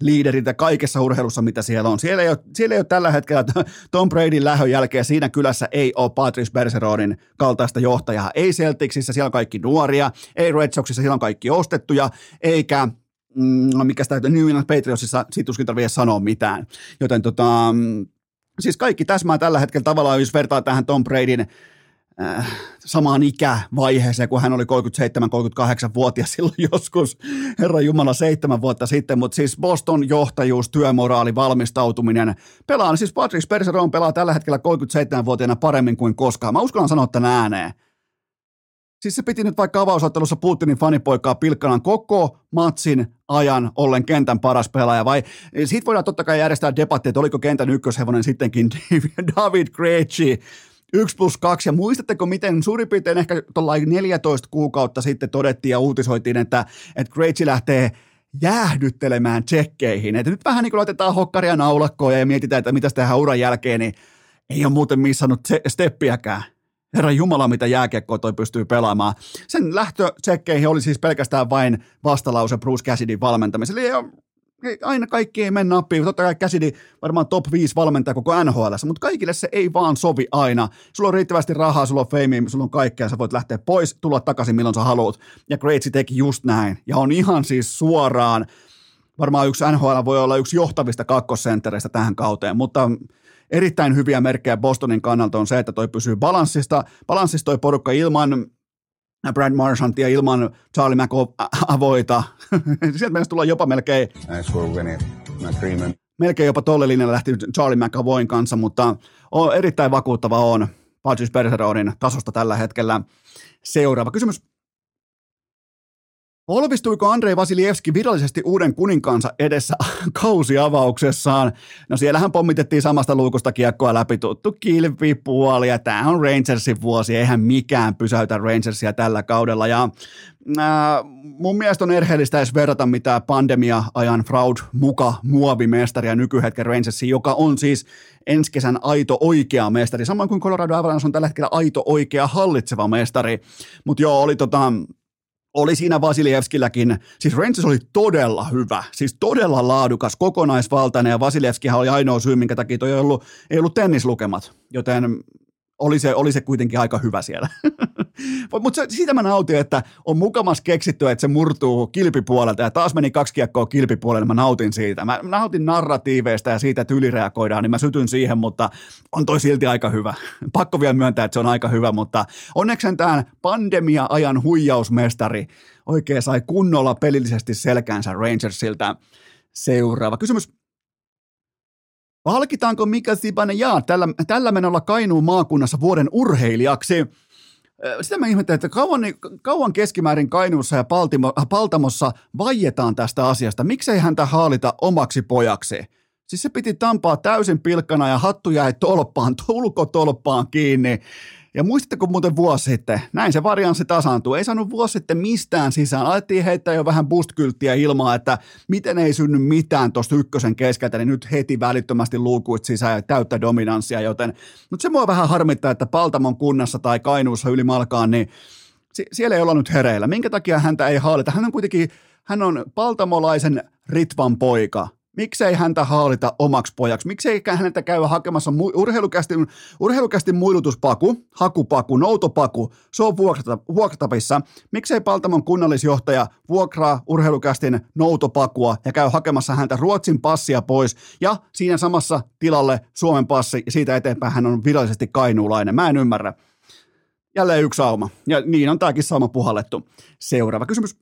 liideriltä kaikessa urheilussa, mitä siellä on. Siellä ei ole, siellä ei ole tällä hetkellä Tom Bradyn lähön jälkeen siinä kylässä ei ole Patrice Bergeronin kaltaista johtajaa. Ei Celticsissa, siellä on kaikki nuoria, ei Red Soxissa, siellä on kaikki ostettuja, eikä no mikä sitä New England Patriotsissa, siitä tuskin tarvitse sanoa mitään. Joten tota, mm, siis kaikki täsmää tällä hetkellä tavallaan, jos vertaa tähän Tom Bradyn äh, samaan ikävaiheeseen, kun hän oli 37-38-vuotias silloin joskus, herra Jumala, seitsemän vuotta sitten, mutta siis Boston johtajuus, työmoraali, valmistautuminen, pelaa, siis Patrick Bergeron pelaa tällä hetkellä 37-vuotiaana paremmin kuin koskaan. Mä uskallan sanoa tämän ääneen. Siis se piti nyt vaikka avausottelussa Putinin fanipoikaa pilkkanan koko matsin ajan ollen kentän paras pelaaja, vai siitä voidaan totta kai järjestää debatti, että oliko kentän ykköshevonen sittenkin David Krejci, 1 plus 2, ja muistatteko, miten suurin piirtein ehkä 14 kuukautta sitten todettiin ja uutisoitiin, että, että Krejci lähtee jäähdyttelemään tsekkeihin. Että nyt vähän niin kuin laitetaan hokkaria naulakkoon ja mietitään, että mitä tehdään uran jälkeen, niin ei ole muuten missannut steppiäkään. Herra Jumala, mitä jääkiekkoa toi pystyy pelaamaan. Sen lähtötsekkeihin oli siis pelkästään vain vastalause Bruce Cassidyn valmentamiselle. Eli aina kaikki ei mene nappiin. Totta kai Cassidy varmaan top 5 valmentaja koko NHL, mutta kaikille se ei vaan sovi aina. Sulla on riittävästi rahaa, sulla on fame, sulla on kaikkea, sä voit lähteä pois, tulla takaisin milloin sä haluat. Ja Greatsi teki just näin. Ja on ihan siis suoraan, varmaan yksi NHL voi olla yksi johtavista kakkosenttereistä tähän kauteen, mutta erittäin hyviä merkkejä Bostonin kannalta on se, että toi pysyy balanssista. Balanssista toi porukka ilman Brad Marshantia ilman Charlie McAvoita. Sieltä mennessä tulla jopa melkein... Melkein jopa tolle linjalle lähti Charlie McAvoin kanssa, mutta on erittäin vakuuttava on Patrice Bergeronin tasosta tällä hetkellä. Seuraava kysymys Polvistuiko Andrei Vasilievski virallisesti uuden kuninkaansa edessä kausiavauksessaan? No siellähän pommitettiin samasta luukusta kiekkoa läpi tuttu kilpipuoli ja tämä on Rangersin vuosi, eihän mikään pysäytä Rangersia tällä kaudella. Ja äh, mun mielestä on erheellistä edes verrata mitään pandemia-ajan fraud muka muovimestaria nykyhetken Rangersiin, joka on siis ensi kesän aito oikea mestari, samoin kuin Colorado Avalanche on tällä hetkellä aito oikea hallitseva mestari, mutta joo, oli tota, oli siinä Vasilievskilläkin, siis Rangers oli todella hyvä, siis todella laadukas, kokonaisvaltainen ja Vasilievskihan oli ainoa syy, minkä takia toi ei ollut, ei ollut tennislukemat, joten oli se, oli se kuitenkin aika hyvä siellä. Mutta siitä mä nautin, että on mukamas keksitty, että se murtuu kilpipuolelta ja taas meni kaksi kiekkoa kilpipuolelle, mä nautin siitä. Mä nautin narratiiveista ja siitä, että ylireagoidaan, niin mä sytyn siihen, mutta on toi silti aika hyvä. Pakko vielä myöntää, että se on aika hyvä, mutta onneksi tämän pandemia-ajan huijausmestari oikein sai kunnolla pelillisesti selkäänsä Rangersilta. Seuraava kysymys. Palkitaanko Mika Zibanejad tällä, tällä menolla Kainuun maakunnassa vuoden urheilijaksi? Sitä mä ihmettelen, että kauan, kauan keskimäärin Kainuussa ja Paltimo, Paltamossa vaietaan tästä asiasta. Miksei häntä haalita omaksi pojaksi? Siis se piti tampaa täysin pilkkana ja hattu jäi tolppaan, tulkotolppaan kiinni. Ja muistatteko muuten vuosi sitten, näin se varianssi tasaantuu, ei saanut vuosi sitten mistään sisään, alettiin heittää jo vähän boost-kylttiä ilmaa, että miten ei synny mitään tuosta ykkösen keskeltä, niin nyt heti välittömästi luukuit sisään ja täyttä dominanssia, joten, mutta se mua vähän harmittaa, että Paltamon kunnassa tai Kainuussa ylimalkaan, niin siellä ei olla nyt hereillä. Minkä takia häntä ei haalita? Hän on kuitenkin, hän on paltamolaisen Ritvan poika, Miksei häntä haalita omaksi pojaksi? Miksei häntä käy hakemassa mu- urheilukästin, muilutuspaku, hakupaku, noutopaku, se on vuokrata, vuokratavissa. Miksei Paltamon kunnallisjohtaja vuokraa urheilukästin noutopakua ja käy hakemassa häntä Ruotsin passia pois ja siinä samassa tilalle Suomen passi ja siitä eteenpäin hän on virallisesti kainuulainen. Mä en ymmärrä. Jälleen yksi sauma. Ja niin on tämäkin sauma puhallettu. Seuraava kysymys.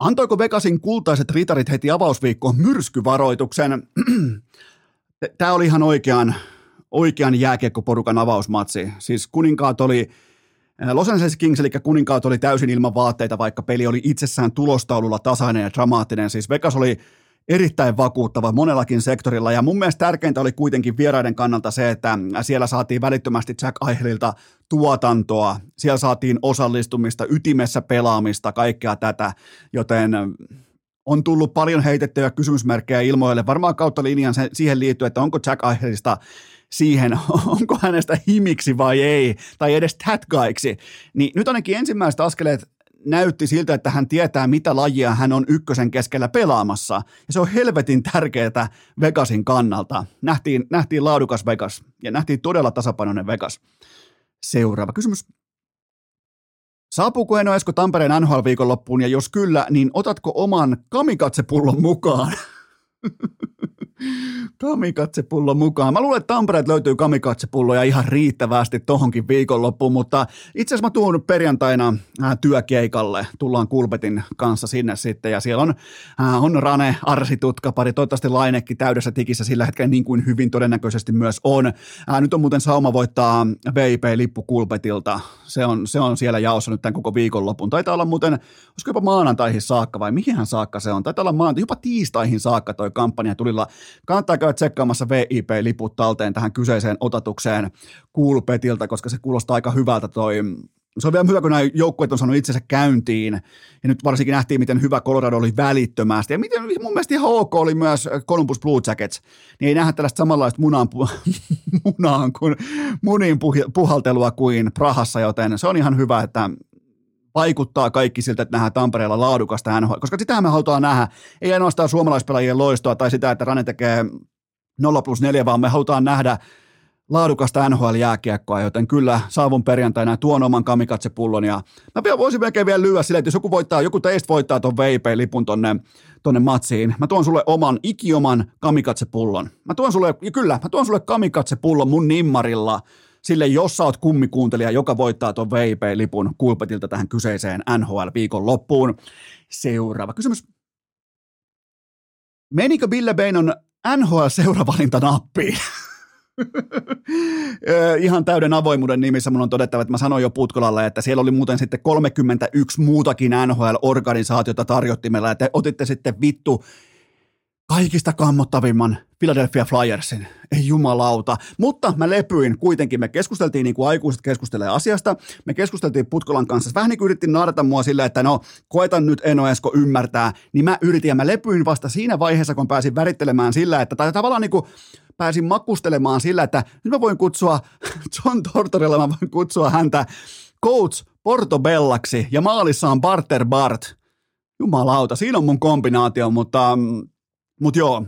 Antoiko Vegasin kultaiset ritarit heti avausviikkoon myrskyvaroituksen? Tämä oli ihan oikean, oikean jääkiekkoporukan avausmatsi. Siis kuninkaat oli, äh, Los Angeles Kings, eli kuninkaat oli täysin ilman vaatteita, vaikka peli oli itsessään tulostaululla tasainen ja dramaattinen. Siis Vegas oli erittäin vakuuttava monellakin sektorilla. Ja mun mielestä tärkeintä oli kuitenkin vieraiden kannalta se, että siellä saatiin välittömästi Jack Eichelilta tuotantoa, siellä saatiin osallistumista, ytimessä pelaamista, kaikkea tätä, joten on tullut paljon heitettyjä kysymysmerkkejä ilmoille, varmaan kautta linjan siihen liittyen, että onko Jack Eichelista siihen, onko hänestä himiksi vai ei, tai edes that guyksi, niin nyt ainakin ensimmäiset askeleet näytti siltä, että hän tietää, mitä lajia hän on ykkösen keskellä pelaamassa. Ja se on helvetin tärkeää Vegasin kannalta. Nähtiin, nähtiin laadukas Vegas ja nähtiin todella tasapainoinen Vegas. Seuraava kysymys. Saapuuko Eno Esko Tampereen NHL-viikonloppuun ja jos kyllä, niin otatko oman kamikatsepullon mukaan? Kamikatsepullo mukaan. Mä luulen, että Tampereet löytyy kamikatsepulloja ihan riittävästi tohonkin viikonloppuun, mutta itse asiassa mä tuun perjantaina äh, työkeikalle. Tullaan Kulpetin kanssa sinne sitten ja siellä on, äh, on Rane, Arsi Tutkapari, toivottavasti Lainekki täydessä tikissä sillä hetkellä niin kuin hyvin todennäköisesti myös on. Äh, nyt on muuten sauma voittaa VIP-lippu Kulpetilta. Se on, se on siellä jaossa nyt tämän koko viikonlopun. Taitaa olla muuten, olisiko jopa maanantaihin saakka vai mihin saakka se on? Taitaa olla maanantaihin, jopa tiistaihin saakka toi kampanja tulilla. Kannattaa käydä tsekkaamassa VIP-liput talteen tähän kyseiseen otatukseen Coolpetilta, koska se kuulostaa aika hyvältä toi. Se on vielä hyvä, kun nämä joukkueet on saanut itsensä käyntiin, ja nyt varsinkin nähtiin, miten hyvä Colorado oli välittömästi, ja miten mun mielestä ihan ok oli myös Columbus Blue Jackets, niin ei nähdä tällaista samanlaista munaan, munaan kuin, munin puhaltelua kuin Prahassa, joten se on ihan hyvä, että vaikuttaa kaikki siltä, että nähdään Tampereella laadukasta NHL, koska sitä me halutaan nähdä, ei ainoastaan suomalaispelaajien loistoa tai sitä, että Rane tekee 0 plus 4, vaan me halutaan nähdä laadukasta NHL-jääkiekkoa, joten kyllä saavun perjantaina tuon oman kamikatsepullon. Ja mä voisin melkein vielä lyödä silleen, että jos joku voittaa, joku teistä voittaa ton VIP-lipun tonne, tonne matsiin, mä tuon sulle oman, ikioman kamikatsepullon. Mä tuon sulle, kyllä, mä tuon sulle kamikatsepullon mun nimmarilla, sille jos sä oot kummikuuntelija, joka voittaa tuon VIP-lipun kulpetilta tähän kyseiseen NHL-viikon loppuun. Seuraava kysymys. Menikö Ville Beinon NHL-seuravalintanappiin? Ihan täyden avoimuuden nimissä mun on todettava, että mä sanoin jo Putkolalle, että siellä oli muuten sitten 31 muutakin NHL-organisaatiota tarjottimella, että otitte sitten vittu kaikista kammottavimman Philadelphia Flyersin. Ei jumalauta. Mutta mä lepyin kuitenkin. Me keskusteltiin niin kuin aikuiset keskustelee asiasta. Me keskusteltiin Putkolan kanssa. Vähän niin kuin yritin naarata mua sillä, että no koetan nyt Eno Esko ymmärtää. Niin mä yritin ja mä lepyin vasta siinä vaiheessa, kun pääsin värittelemään sillä, että tai tavallaan niin kuin pääsin makustelemaan sillä, että nyt mä voin kutsua John Tortorella, mä voin kutsua häntä Coach Portobellaksi ja maalissa on Barter Bart. Jumalauta, siinä on mun kombinaatio, mutta, mutta joo,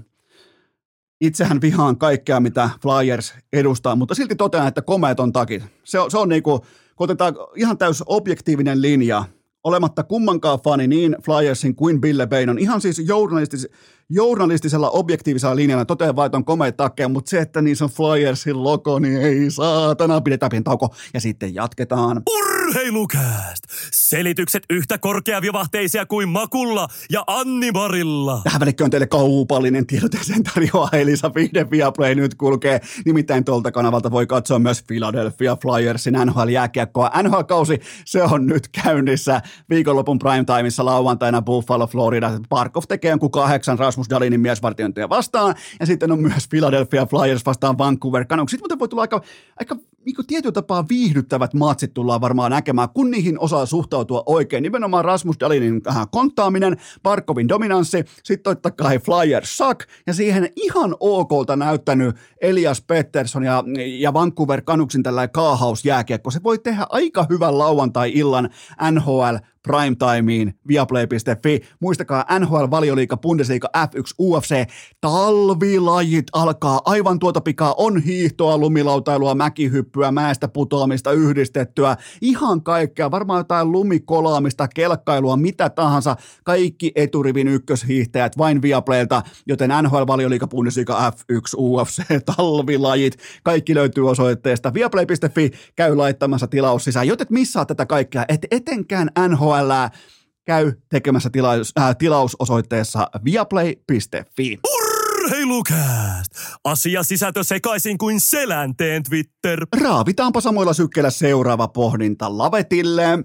itsehän vihaan kaikkea, mitä Flyers edustaa, mutta silti totean, että komeet on takit. Se on, se on niinku, kun otetaan ihan täys objektiivinen linja, olematta kummankaan fani niin Flyersin kuin Bille Beinon, ihan siis journalistis, journalistisella objektiivisella linjalla totean vain, että on komeet takkeja, mutta se, että niissä on Flyersin logo, niin ei saatana, pidetään pieni tauko ja sitten jatketaan. Urheilukääst! Selitykset yhtä korkeavivahteisia kuin Makulla ja Anni Marilla. Tähän välikköön teille kaupallinen tiedot ja sen tarjoaa Elisa Vihde Viaplay nyt kulkee. Nimittäin tuolta kanavalta voi katsoa myös Philadelphia Flyersin NHL-jääkiekkoa. NHL-kausi, se on nyt käynnissä viikonlopun primetimeissa lauantaina Buffalo, Florida. Parkov tekee jonkun kahdeksan Rasmus Dalinin miesvartiointia vastaan. Ja sitten on myös Philadelphia Flyers vastaan Vancouver Canucks. Sitten muuten voi tulla aika, aika niin tietyllä tapaa viihdyttävät matsit tullaan varmaan näkemään, kun niihin osaa suhtautua oikein. Nimenomaan Rasmus Dalinin äh, konttaaminen, Parkovin dominanssi, sitten totta kai Flyers suck, ja siihen ihan okolta näyttänyt Elias Pettersson ja, ja Vancouver Canucksin tällainen kaahausjääkiekko. Se voi tehdä aika hyvän lauantai-illan NHL primetimeen viaplay.fi. Muistakaa NHL Valioliika Bundesliga F1 UFC. Talvilajit alkaa aivan tuota pikaa. On hiihtoa, lumilautailua, mäkihyppyä, mäestä putoamista yhdistettyä. Ihan kaikkea. Varmaan jotain lumikolaamista, kelkkailua, mitä tahansa. Kaikki eturivin ykköshiihtäjät vain Viaplaylta, joten NHL Valioliika Bundesliga F1 UFC talvilajit. Kaikki löytyy osoitteesta viaplay.fi. Käy laittamassa tilaus sisään, joten missaa tätä kaikkea. Et etenkään NHL NHL käy tekemässä tilaus, äh, tilausosoitteessa viaplay.fi. Urheilukääst! Asia sisältö sekaisin kuin selänteen Twitter. Raavitaanpa samoilla sykkeillä seuraava pohdinta lavetille.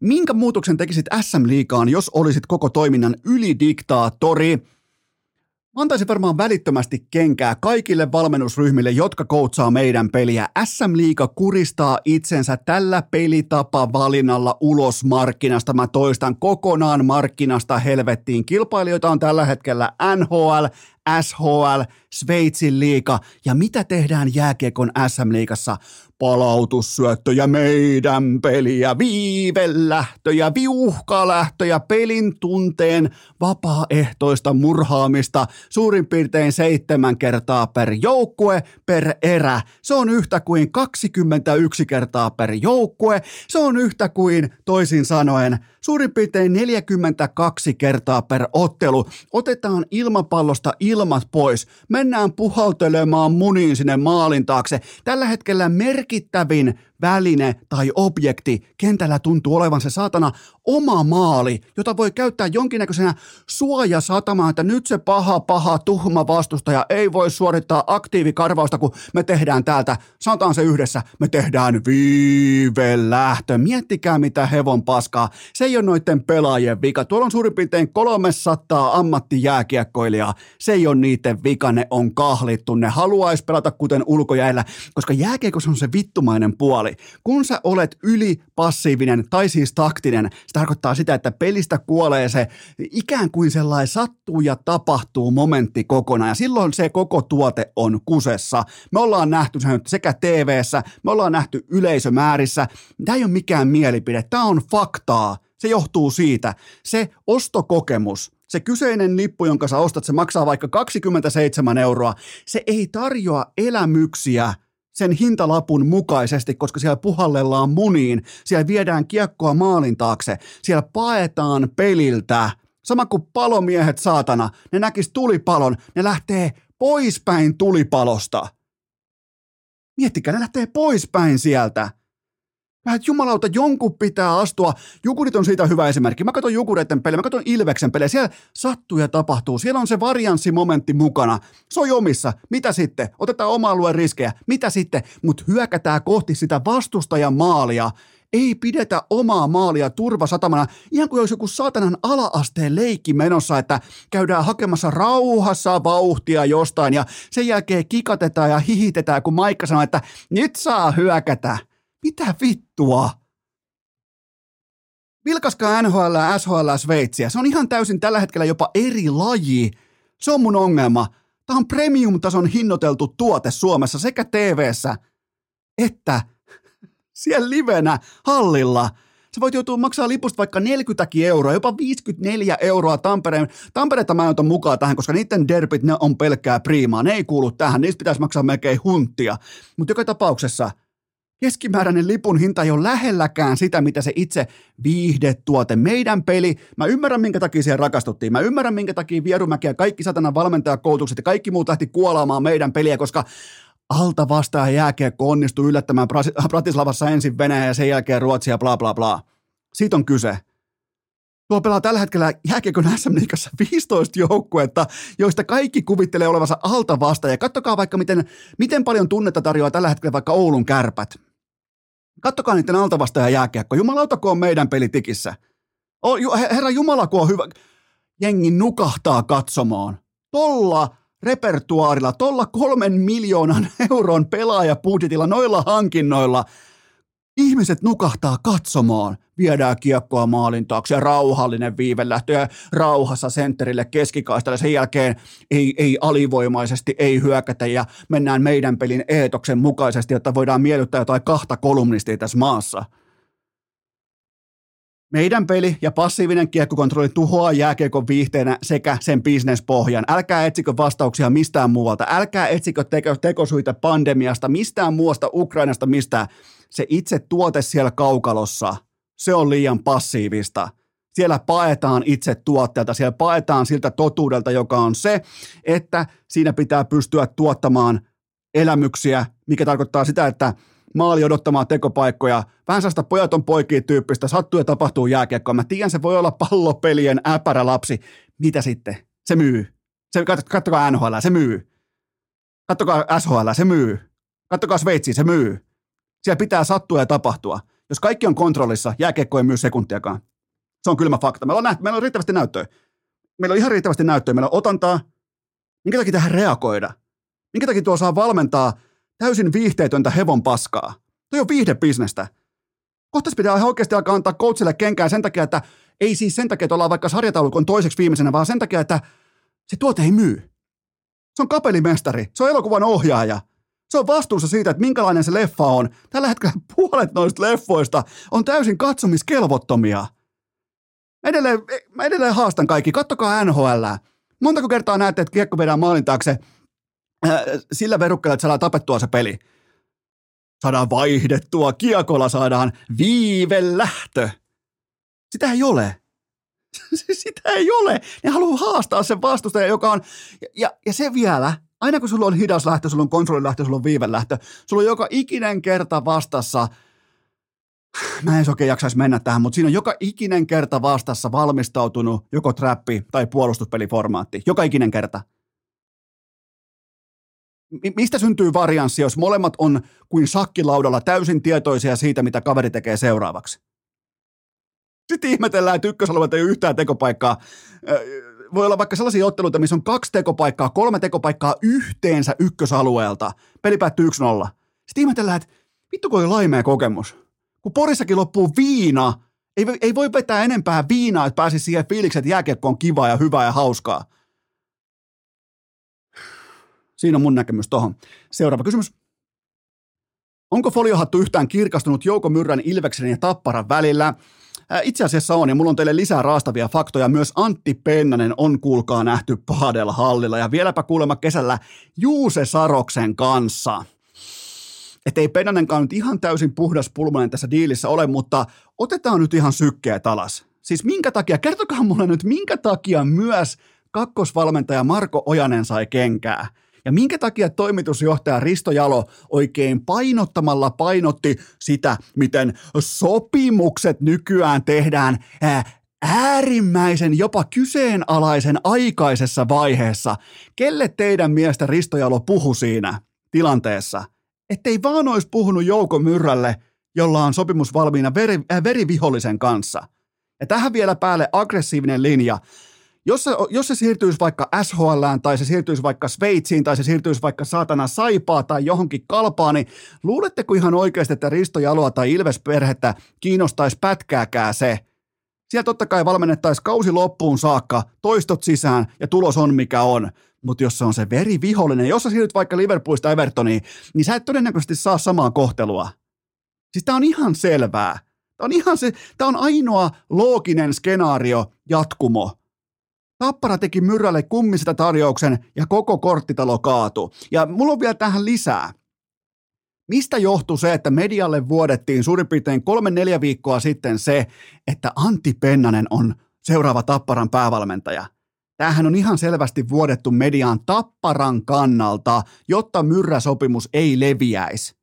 Minkä muutoksen tekisit SM-liikaan, jos olisit koko toiminnan ylidiktaattori? Mä antaisin varmaan välittömästi kenkää kaikille valmennusryhmille, jotka koutsaa meidän peliä. SM Liiga kuristaa itsensä tällä pelitapa valinnalla ulos markkinasta. Mä toistan kokonaan markkinasta helvettiin. Kilpailijoita on tällä hetkellä NHL, SHL, Sveitsin liiga ja mitä tehdään jääkiekon SM-liigassa? palautussyöttöjä meidän peliä, viivelähtöjä, viuhkalähtöjä, pelin tunteen vapaaehtoista murhaamista suurin piirtein seitsemän kertaa per joukkue per erä. Se on yhtä kuin 21 kertaa per joukkue. Se on yhtä kuin toisin sanoen suurin piirtein 42 kertaa per ottelu. Otetaan ilmapallosta ilma ilmat pois. Mennään puhaltelemaan muniin sinne maalin taakse. Tällä hetkellä merkittävin väline tai objekti kentällä tuntuu olevan se saatana oma maali, jota voi käyttää jonkinnäköisenä suojasatamaan, että nyt se paha, paha, tuhma vastustaja ei voi suorittaa aktiivikarvausta, kun me tehdään täältä, sanotaan se yhdessä, me tehdään viivelähtö. Miettikää mitä hevon paskaa. Se ei ole noiden pelaajien vika. Tuolla on suurin piirtein 300 ammattijääkiekkoilijaa. Se ei ole niiden vika, ne on kahlittu. Ne haluaisi pelata kuten ulkojäällä, koska jääkiekossa on se vittumainen puoli puoli. Kun sä olet ylipassiivinen tai siis taktinen, se tarkoittaa sitä, että pelistä kuolee se ikään kuin sellainen sattuu ja tapahtuu momentti kokonaan ja silloin se koko tuote on kusessa. Me ollaan nähty sen sekä tv me ollaan nähty yleisömäärissä. Tämä ei ole mikään mielipide, tämä on faktaa. Se johtuu siitä. Se ostokokemus, se kyseinen lippu, jonka sä ostat, se maksaa vaikka 27 euroa. Se ei tarjoa elämyksiä sen hintalapun mukaisesti, koska siellä puhallellaan muniin, siellä viedään kiekkoa maalin taakse, siellä paetaan peliltä. Sama kuin palomiehet saatana, ne näkis tulipalon, ne lähtee poispäin tulipalosta. Miettikää, ne lähtee poispäin sieltä. Mä et jumalauta, jonkun pitää astua. Jukurit on siitä hyvä esimerkki. Mä katson Jukureiden pelejä, mä katson Ilveksen pelejä. Siellä sattuu ja tapahtuu. Siellä on se varianssimomentti mukana. Se on jomissa. Mitä sitten? Otetaan oma alueen riskejä. Mitä sitten? Mutta hyökätään kohti sitä vastustajan maalia. Ei pidetä omaa maalia turvasatamana, ihan kuin olisi joku saatanan ala-asteen leikki menossa, että käydään hakemassa rauhassa vauhtia jostain ja sen jälkeen kikatetaan ja hihitetään, kun Maikka sanoo, että nyt saa hyökätä. Mitä vittua? Vilkaskaa NHL, SHL, Sveitsiä. Se on ihan täysin tällä hetkellä jopa eri laji. Se on mun ongelma. Tämä on premium-tason hinnoiteltu tuote Suomessa sekä tv että siellä livenä hallilla. Sä voit joutua maksaa lipusta vaikka 40 euroa, jopa 54 euroa Tampereen. Tampereetta mä en ota mukaan tähän, koska niiden derbit, ne on pelkkää priimaa. Ne ei kuulu tähän, niistä pitäisi maksaa melkein hunttia. Mutta joka tapauksessa – keskimääräinen lipun hinta ei ole lähelläkään sitä, mitä se itse viihdetuote, meidän peli. Mä ymmärrän, minkä takia siihen rakastuttiin. Mä ymmärrän, minkä takia Vierumäki ja kaikki satana valmentajakoulutukset ja kaikki muut lähti kuolaamaan meidän peliä, koska alta vastaan jääkiekko onnistui yllättämään Bratislavassa ensin Venäjä ja sen jälkeen Ruotsia, bla bla bla. Siitä on kyse. Tuo pelaa tällä hetkellä jääkiekon SM Liigassa 15 joukkuetta, joista kaikki kuvittelee olevansa alta vasta. Ja kattokaa vaikka, miten, miten paljon tunnetta tarjoaa tällä hetkellä vaikka Oulun kärpät. Kattokaa niiden altavasta ja jääkiekko. Jumalauta, kun on meidän pelitikissä. Herra Jumala, kun on hyvä. Jengi nukahtaa katsomaan. Tolla repertuaarilla, tolla kolmen miljoonan euron pelaajapudjetilla, noilla hankinnoilla – Ihmiset nukahtaa katsomaan, viedään kiekkoa maalin taakse, rauhallinen viivelähtö ja rauhassa sentterille keskikaistalle. Sen jälkeen ei, ei alivoimaisesti, ei hyökätä ja mennään meidän pelin eetoksen mukaisesti, jotta voidaan miellyttää jotain kahta kolumnistia tässä maassa. Meidän peli ja passiivinen kiekkokontrolli tuhoaa jääkiekon viihteenä sekä sen bisnespohjan. Älkää etsikö vastauksia mistään muualta. Älkää etsikö teko, pandemiasta, mistään muusta, Ukrainasta, mistään se itse tuote siellä kaukalossa, se on liian passiivista. Siellä paetaan itse tuotteelta, siellä paetaan siltä totuudelta, joka on se, että siinä pitää pystyä tuottamaan elämyksiä, mikä tarkoittaa sitä, että maali odottamaan tekopaikkoja, vähän sellaista pojat on poikia tyyppistä, sattuu ja tapahtuu jääkiekkoa. Mä tiedän, se voi olla pallopelien äpärä lapsi. Mitä sitten? Se myy. Se, kattokaa NHL, se myy. Kattokaa SHL, se myy. Kattokaa Sveitsi, se myy. Siellä pitää sattua ja tapahtua. Jos kaikki on kontrollissa, jääkiekko ei myy sekuntiakaan. Se on kylmä fakta. Meillä on, nähty, meillä on riittävästi näyttöä. Meillä on ihan riittävästi näyttöä. Meillä on otantaa. Minkä takia tähän reagoida? Minkä takia tuo saa valmentaa täysin viihteetöntä hevon paskaa? Tuo on viihdebisnestä. Kohta pitää oikeasti alkaa antaa coachille kenkää sen takia, että ei siis sen takia, että ollaan vaikka sarjataulukon toiseksi viimeisenä, vaan sen takia, että se tuote ei myy. Se on kapelimestari, se on elokuvan ohjaaja, se on vastuussa siitä, että minkälainen se leffa on. Tällä hetkellä puolet noista leffoista on täysin katsomiskelvottomia. Edelleen, mä edelleen haastan kaikki. Kattokaa NHL. Montako kertaa näette, että kiekko vedään maalin taakse äh, sillä verukkeella, että saadaan tapettua se peli. Saadaan vaihdettua, kiekolla saadaan viivelähtö. Sitä ei ole. Sitä ei ole. Ne haluaa haastaa sen vastustajan, joka on... Ja, ja, ja se vielä, aina kun sulla on hidas lähtö, sulla on kontrollilähtö, sulla on viivelähtö, sulla on joka ikinen kerta vastassa – mä en oikein jaksaisi mennä tähän, mutta siinä on joka ikinen kerta vastassa valmistautunut joko trappi tai puolustuspeliformaatti. Joka ikinen kerta. Mistä syntyy varianssi, jos molemmat on kuin sakkilaudalla täysin tietoisia siitä, mitä kaveri tekee seuraavaksi? Sitten ihmetellään, että ykkösalueelta ei ole yhtään tekopaikkaa. Voi olla vaikka sellaisia otteluita, missä on kaksi tekopaikkaa, kolme tekopaikkaa yhteensä ykkösalueelta. Peli päättyy 1-0. Sitten ihmetellään, että vittu kun oli laimea kokemus kun Porissakin loppuu viina, ei, ei voi vetää enempää viinaa, että pääsisi siihen fiiliksen, että jääkiekko on kiva ja hyvä ja hauskaa. Siinä on mun näkemys tohon. Seuraava kysymys. Onko foliohattu yhtään kirkastunut Jouko Myrrän, Ilveksen ja Tapparan välillä? Itse asiassa on, ja mulla on teille lisää raastavia faktoja. Myös Antti Pennanen on kuulkaa nähty Paadella hallilla, ja vieläpä kuulemma kesällä Juuse Saroksen kanssa – että ei Penanenkaan nyt ihan täysin puhdas pulmanen tässä diilissä ole, mutta otetaan nyt ihan sykkeet alas. Siis minkä takia, kertokaa mulle nyt, minkä takia myös kakkosvalmentaja Marko Ojanen sai kenkää? Ja minkä takia toimitusjohtaja Risto Jalo oikein painottamalla painotti sitä, miten sopimukset nykyään tehdään äärimmäisen, jopa kyseenalaisen aikaisessa vaiheessa. Kelle teidän miestä Risto Jalo puhu siinä tilanteessa? ettei vaan olisi puhunut Jouko Myrrälle, jolla on sopimus valmiina veri, äh, verivihollisen kanssa. Ja tähän vielä päälle aggressiivinen linja. Jos se, jos se siirtyisi vaikka SHL tai se siirtyisi vaikka Sveitsiin tai se siirtyisi vaikka saatana Saipaa tai johonkin kalpaan, niin luuletteko ihan oikeasti, että Risto Jaloa tai Ilves-perhettä kiinnostaisi pätkääkää se? Siellä totta kai valmennettaisiin kausi loppuun saakka, toistot sisään ja tulos on mikä on mutta jos se on se verivihollinen, jos sä siirryt vaikka Liverpoolista Evertoniin, niin sä et todennäköisesti saa samaa kohtelua. Siis tää on ihan selvää. Tää on ihan se, tää on ainoa looginen skenaario jatkumo. Tappara teki Myrrälle kummisesta tarjouksen ja koko korttitalo kaatu. Ja mulla on vielä tähän lisää. Mistä johtuu se, että medialle vuodettiin suurin piirtein kolme-neljä viikkoa sitten se, että Antti Pennanen on seuraava Tapparan päävalmentaja – Tämähän on ihan selvästi vuodettu mediaan tapparan kannalta, jotta myrräsopimus ei leviäisi.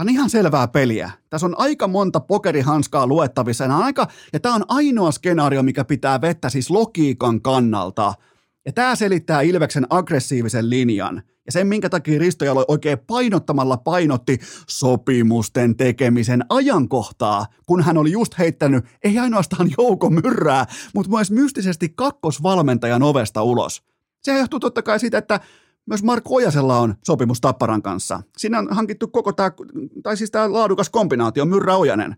Tämä on ihan selvää peliä. Tässä on aika monta pokerihanskaa luettavissa. Ja, aika, ja tämä on ainoa skenaario, mikä pitää vettä siis logiikan kannalta. Ja tämä selittää Ilveksen aggressiivisen linjan. Ja sen, minkä takia Risto Jalo oikein painottamalla painotti sopimusten tekemisen ajankohtaa, kun hän oli just heittänyt ei ainoastaan Jouko Myrrää, mutta myös mystisesti kakkosvalmentajan ovesta ulos. Se johtuu totta kai siitä, että myös Mark Ojasella on sopimus Tapparan kanssa. Siinä on hankittu koko tämä, tai siis tämä laadukas kombinaatio, Myrrä Ojanen.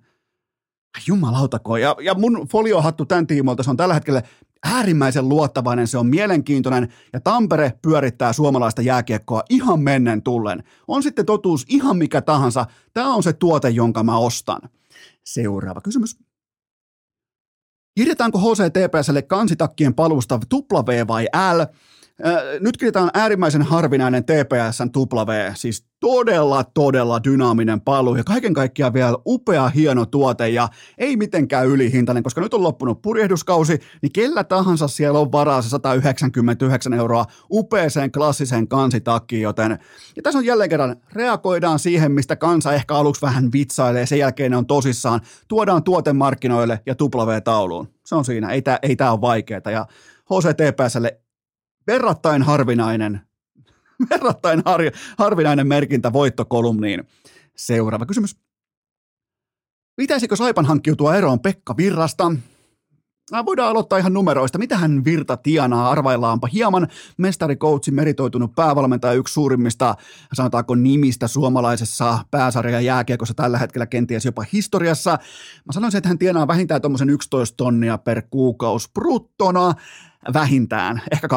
Jumalautako. Ja, ja mun foliohattu tämän tiimoilta, se on tällä hetkellä äärimmäisen luottavainen, se on mielenkiintoinen ja Tampere pyörittää suomalaista jääkiekkoa ihan mennen tullen. On sitten totuus ihan mikä tahansa, tämä on se tuote, jonka mä ostan. Seuraava kysymys. Kirjataanko HCTPSlle kansitakkien palusta W vai L? Nyt kirjataan äärimmäisen harvinainen TPSn W, siis todella, todella dynaaminen paluu ja kaiken kaikkiaan vielä upea, hieno tuote ja ei mitenkään ylihintainen, koska nyt on loppunut purjehduskausi, niin kellä tahansa siellä on varaa se 199 euroa upeeseen klassiseen kansitakkiin, joten ja tässä on jälleen kerran, reagoidaan siihen, mistä kansa ehkä aluksi vähän vitsailee, sen jälkeen ne on tosissaan, tuodaan tuote markkinoille ja W-tauluun. Se on siinä, ei tämä ei ole vaikeaa ja HCTPSlle verrattain harvinainen, verrattain har, harvinainen merkintä voittokolumniin. Seuraava kysymys. Pitäisikö Saipan hankkiutua eroon Pekka Virrasta? Voidaan aloittaa ihan numeroista. Mitä hän Virta tienaa? Arvaillaanpa hieman. Mestarikoutsi, meritoitunut päävalmentaja, yksi suurimmista, sanotaanko nimistä suomalaisessa pääsarja jääkiekossa tällä hetkellä kenties jopa historiassa. Mä sanoisin, että hän tienaa vähintään tuommoisen 11 tonnia per kuukausi bruttona vähintään, ehkä 12-13.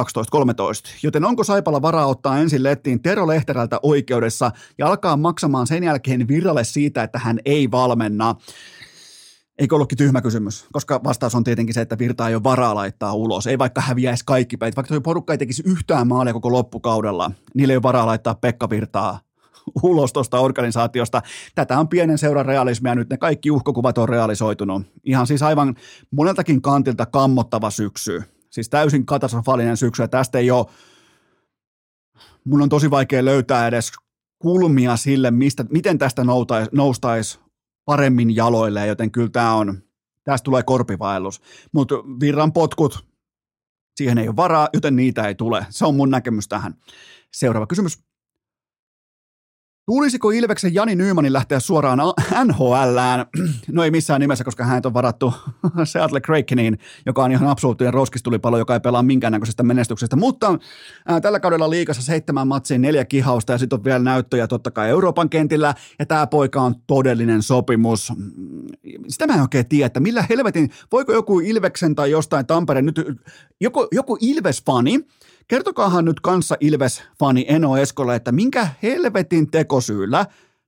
Joten onko Saipalla varaa ottaa ensin lettiin Tero Lehterältä oikeudessa ja alkaa maksamaan sen jälkeen virralle siitä, että hän ei valmenna? Eikö ollutkin tyhmä kysymys? Koska vastaus on tietenkin se, että Virta ei ole varaa laittaa ulos. Ei vaikka häviäisi kaikki peit. Vaikka tuo porukka ei tekisi yhtään maalia koko loppukaudella, niille ei ole varaa laittaa Pekka Virtaa ulos tuosta organisaatiosta. Tätä on pienen seuran realismia, nyt ne kaikki uhkokuvat on realisoitunut. Ihan siis aivan moneltakin kantilta kammottava syksy. Siis täysin katastrofaalinen syksy, ja tästä ei ole, mun on tosi vaikea löytää edes kulmia sille, mistä, miten tästä noustaisi paremmin jaloille, joten kyllä tämä on, tästä tulee korpivaellus. Mutta virran potkut, siihen ei ole varaa, joten niitä ei tule. Se on mun näkemys tähän. Seuraava kysymys. Tulisiko Ilveksen Jani Nymanin lähteä suoraan NHLään? No ei missään nimessä, koska hän on varattu Seattle Krakeniin, joka on ihan absoluuttinen roskistulipalo, joka ei pelaa minkäännäköisestä menestyksestä. Mutta ää, tällä kaudella liikassa seitsemän matsiin neljä kihausta ja sitten on vielä näyttöjä totta kai Euroopan kentillä. Ja tämä poika on todellinen sopimus. Sitä mä en oikein tiedä, että millä helvetin, voiko joku Ilveksen tai jostain Tampereen nyt, joku, joku Ilves-fani, Kertokaahan nyt kanssa Ilves-fani Eno Eskolle, että minkä helvetin tekosyyllä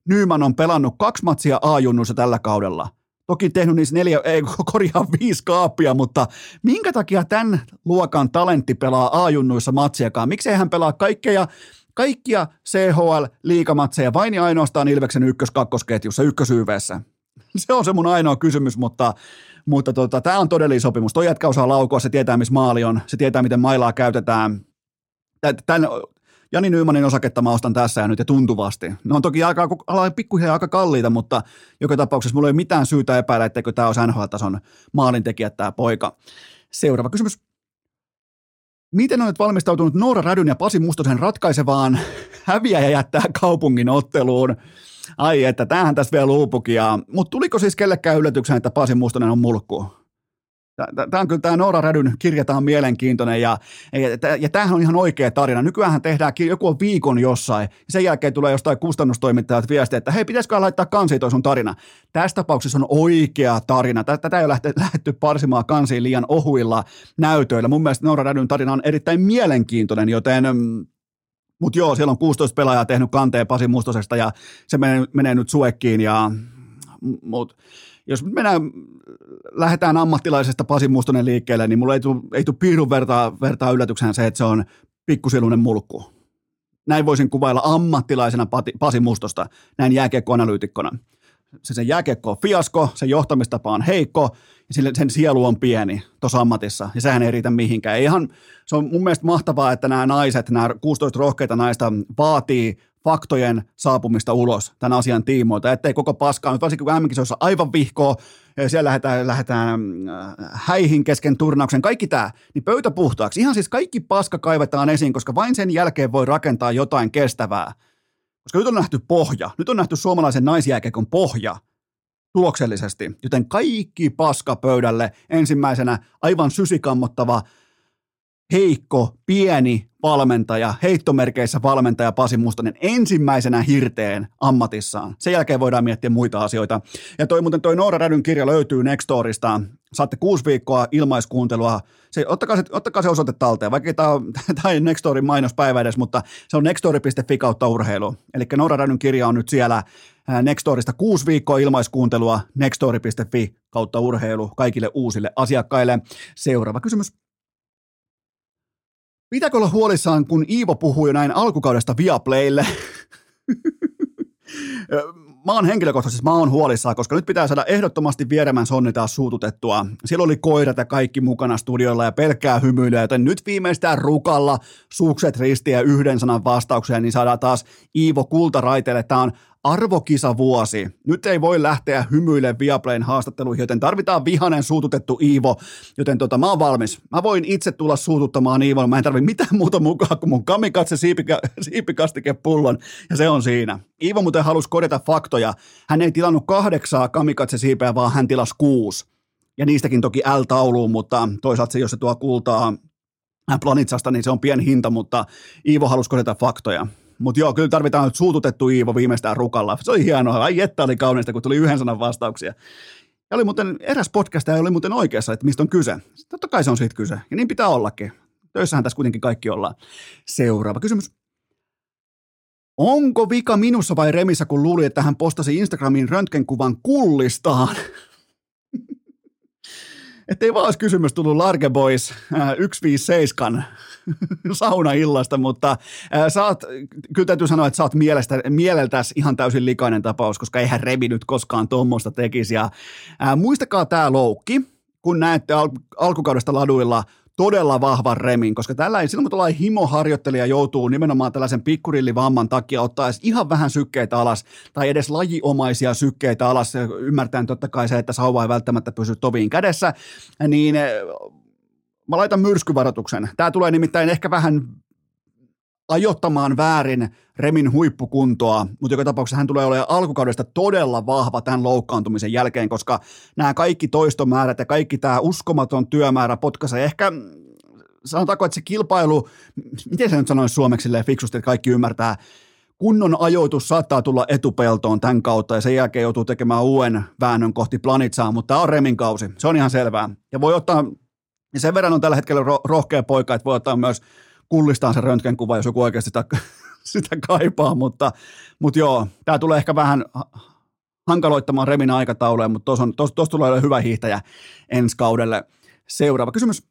Nyman on pelannut kaksi matsia A-junnuissa tällä kaudella. Toki tehnyt niissä neljä, ei korjaa viisi kaappia, mutta minkä takia tämän luokan talentti pelaa A-junnuissa matsiakaan? Miksei hän pelaa kaikkea kaikkia CHL-liikamatseja vain ja ainoastaan Ilveksen ykkös-kakkosketjussa, ykkösyyveessä? Se on se mun ainoa kysymys, mutta, mutta tota, tämä on todellinen sopimus. Toi jätkä osaa laukua, se tietää, missä maali on, se tietää, miten mailaa käytetään. Tän, Jani Nymanin osaketta mä ostan tässä ja nyt ja tuntuvasti. Ne on toki aika, pikkuhiljaa aika kalliita, mutta joka tapauksessa mulla ei ole mitään syytä epäillä, etteikö tämä olisi NHL-tason maalintekijä tämä poika. Seuraava kysymys. Miten olet valmistautunut Noora Rädyn ja Pasi Mustosen ratkaisevaan häviä ja jättää kaupungin otteluun? Ai että, tämähän tässä vielä luupukin. Mutta tuliko siis kellekään yllätyksen, että Pasi Mustonen on mulkku? Tämä on kyllä tämä Noora Rädyn kirja, tämä on mielenkiintoinen ja, ja, ja tämähän on ihan oikea tarina. Nykyään tehdään, joku on viikon jossain ja sen jälkeen tulee jostain kustannustoimittajat viestiä, että hei, pitäisikö laittaa kansiin toi sun tarina. Tässä tapauksessa on oikea tarina. Tätä ei ole lähdetty parsimaan kansiin liian ohuilla näytöillä. Mun mielestä Noora Rädyn tarina on erittäin mielenkiintoinen, joten mm, mutta joo, siellä on 16 pelaajaa tehnyt kanteen Pasi Mustosesta ja se menee, menee nyt suekkiin ja mut, jos mennään, lähdetään ammattilaisesta Pasi Mustonen liikkeelle, niin mulla ei tule, ei tule piirun vertaa, vertaa yllätyksenä se, että se on pikkusieluinen mulkku. Näin voisin kuvailla ammattilaisena Pasi Mustosta, näin jääkiekkoanalyytikkona. Se sen jääkiekko on fiasko, sen johtamistapa on heikko, ja sen sielu on pieni tuossa ammatissa, ja sehän ei riitä mihinkään. Ihan, se on mun mielestä mahtavaa, että nämä naiset, nämä 16 rohkeita naista vaatii faktojen saapumista ulos tämän asian tiimoilta, ettei koko paskaa, nyt varsinkin kun mm aivan vihkoa, siellä lähdetään, lähdetään äh, häihin kesken turnauksen, kaikki tämä, niin pöytä puhtaaksi. Ihan siis kaikki paska kaivetaan esiin, koska vain sen jälkeen voi rakentaa jotain kestävää. Koska nyt on nähty pohja, nyt on nähty suomalaisen naisjääkekon pohja tuloksellisesti, joten kaikki paska pöydälle ensimmäisenä aivan sysikammottava heikko, pieni valmentaja, heittomerkeissä valmentaja Pasi Mustonen ensimmäisenä hirteen ammatissaan. Sen jälkeen voidaan miettiä muita asioita. Ja toi muuten toi Noora Rädyn kirja löytyy Nextorista. Saatte kuusi viikkoa ilmaiskuuntelua. Se, ottakaa, se, ottakaa se osoite talteen, vaikka tämä on, Nextorin mainospäivä edes, mutta se on nextori.fi kautta urheilu. Eli Noora Rädyn kirja on nyt siellä Nextorista kuusi viikkoa ilmaiskuuntelua nextori.fi kautta urheilu kaikille uusille asiakkaille. Seuraava kysymys. Pitääkö olla huolissaan, kun Iivo puhui näin alkukaudesta Viaplaylle? mä oon henkilökohtaisesti, mä oon huolissaan, koska nyt pitää saada ehdottomasti Vieremän sonni taas suututettua. Siellä oli koirat ja kaikki mukana studioilla ja pelkkää hymyilyä, joten nyt viimeistään rukalla sukset ristiä yhden sanan vastauksia, niin saadaan taas Iivo kultaraiteelle. Tämä on arvokisavuosi. Nyt ei voi lähteä hymyille Viaplayn haastatteluihin, joten tarvitaan vihanen suututettu Iivo, joten tota, mä oon valmis. Mä voin itse tulla suututtamaan Iivon, mä en tarvi mitään muuta mukaan kuin mun kamikatse siipika, siipikastikepullon, ja se on siinä. Iivo muuten halusi korjata faktoja. Hän ei tilannut kahdeksaa kamikatse siipeä, vaan hän tilasi kuusi. Ja niistäkin toki L-tauluun, mutta toisaalta se, jos se tuo kultaa Planitsasta, niin se on pieni hinta, mutta Iivo halusi korjata faktoja. Mutta joo, kyllä tarvitaan nyt suututettu Iivo viimeistään rukalla. Se oli hienoa. Ai että oli kaunista, kun tuli yhden sanan vastauksia. Ja oli muuten, eräs podcast oli muuten oikeassa, että mistä on kyse. Totta kai se on siitä kyse. Ja niin pitää ollakin. Töissähän tässä kuitenkin kaikki ollaan. Seuraava kysymys. Onko vika minussa vai Remissä, kun luuli, että hän postasi Instagramiin röntgenkuvan kullistaan? Että ei vaan olisi kysymys tullut Large Boys äh, 157 saunaillasta, mutta äh, sä oot, kyllä täytyy sanoa, että sä oot mielestä, mieleltäsi ihan täysin likainen tapaus, koska eihän Revi nyt koskaan tuommoista tekisi. Ja, äh, muistakaa tämä loukki, kun näette al- alkukaudesta laduilla todella vahvan remin, koska tällä ei, silloin kun tällainen himoharjoittelija joutuu nimenomaan tällaisen pikkurillivamman takia ottaa edes ihan vähän sykkeitä alas, tai edes lajiomaisia sykkeitä alas, ymmärtäen totta kai se, että sauva ei välttämättä pysy toviin kädessä, niin eh, mä laitan myrskyvaroituksen. Tämä tulee nimittäin ehkä vähän ajottamaan väärin Remin huippukuntoa, mutta joka tapauksessa hän tulee olemaan alkukaudesta todella vahva tämän loukkaantumisen jälkeen, koska nämä kaikki toistomäärät ja kaikki tämä uskomaton työmäärä potkaisee ehkä sanotaanko, että se kilpailu, miten se nyt sanoisi suomeksi fiksusti, että kaikki ymmärtää, kunnon ajoitus saattaa tulla etupeltoon tämän kautta ja sen jälkeen joutuu tekemään uuden väännön kohti planitsaa, mutta tämä on Remin kausi, se on ihan selvää. Ja voi ottaa, ja sen verran on tällä hetkellä ro- rohkea poika, että voi ottaa myös kullistaan se röntgenkuva, jos joku oikeasti sitä, sitä kaipaa, mutta, mutta joo, tämä tulee ehkä vähän hankaloittamaan Remin aikatauluja, mutta tuossa tos, tos tulee olemaan hyvä hiihtäjä ensi kaudelle. Seuraava kysymys.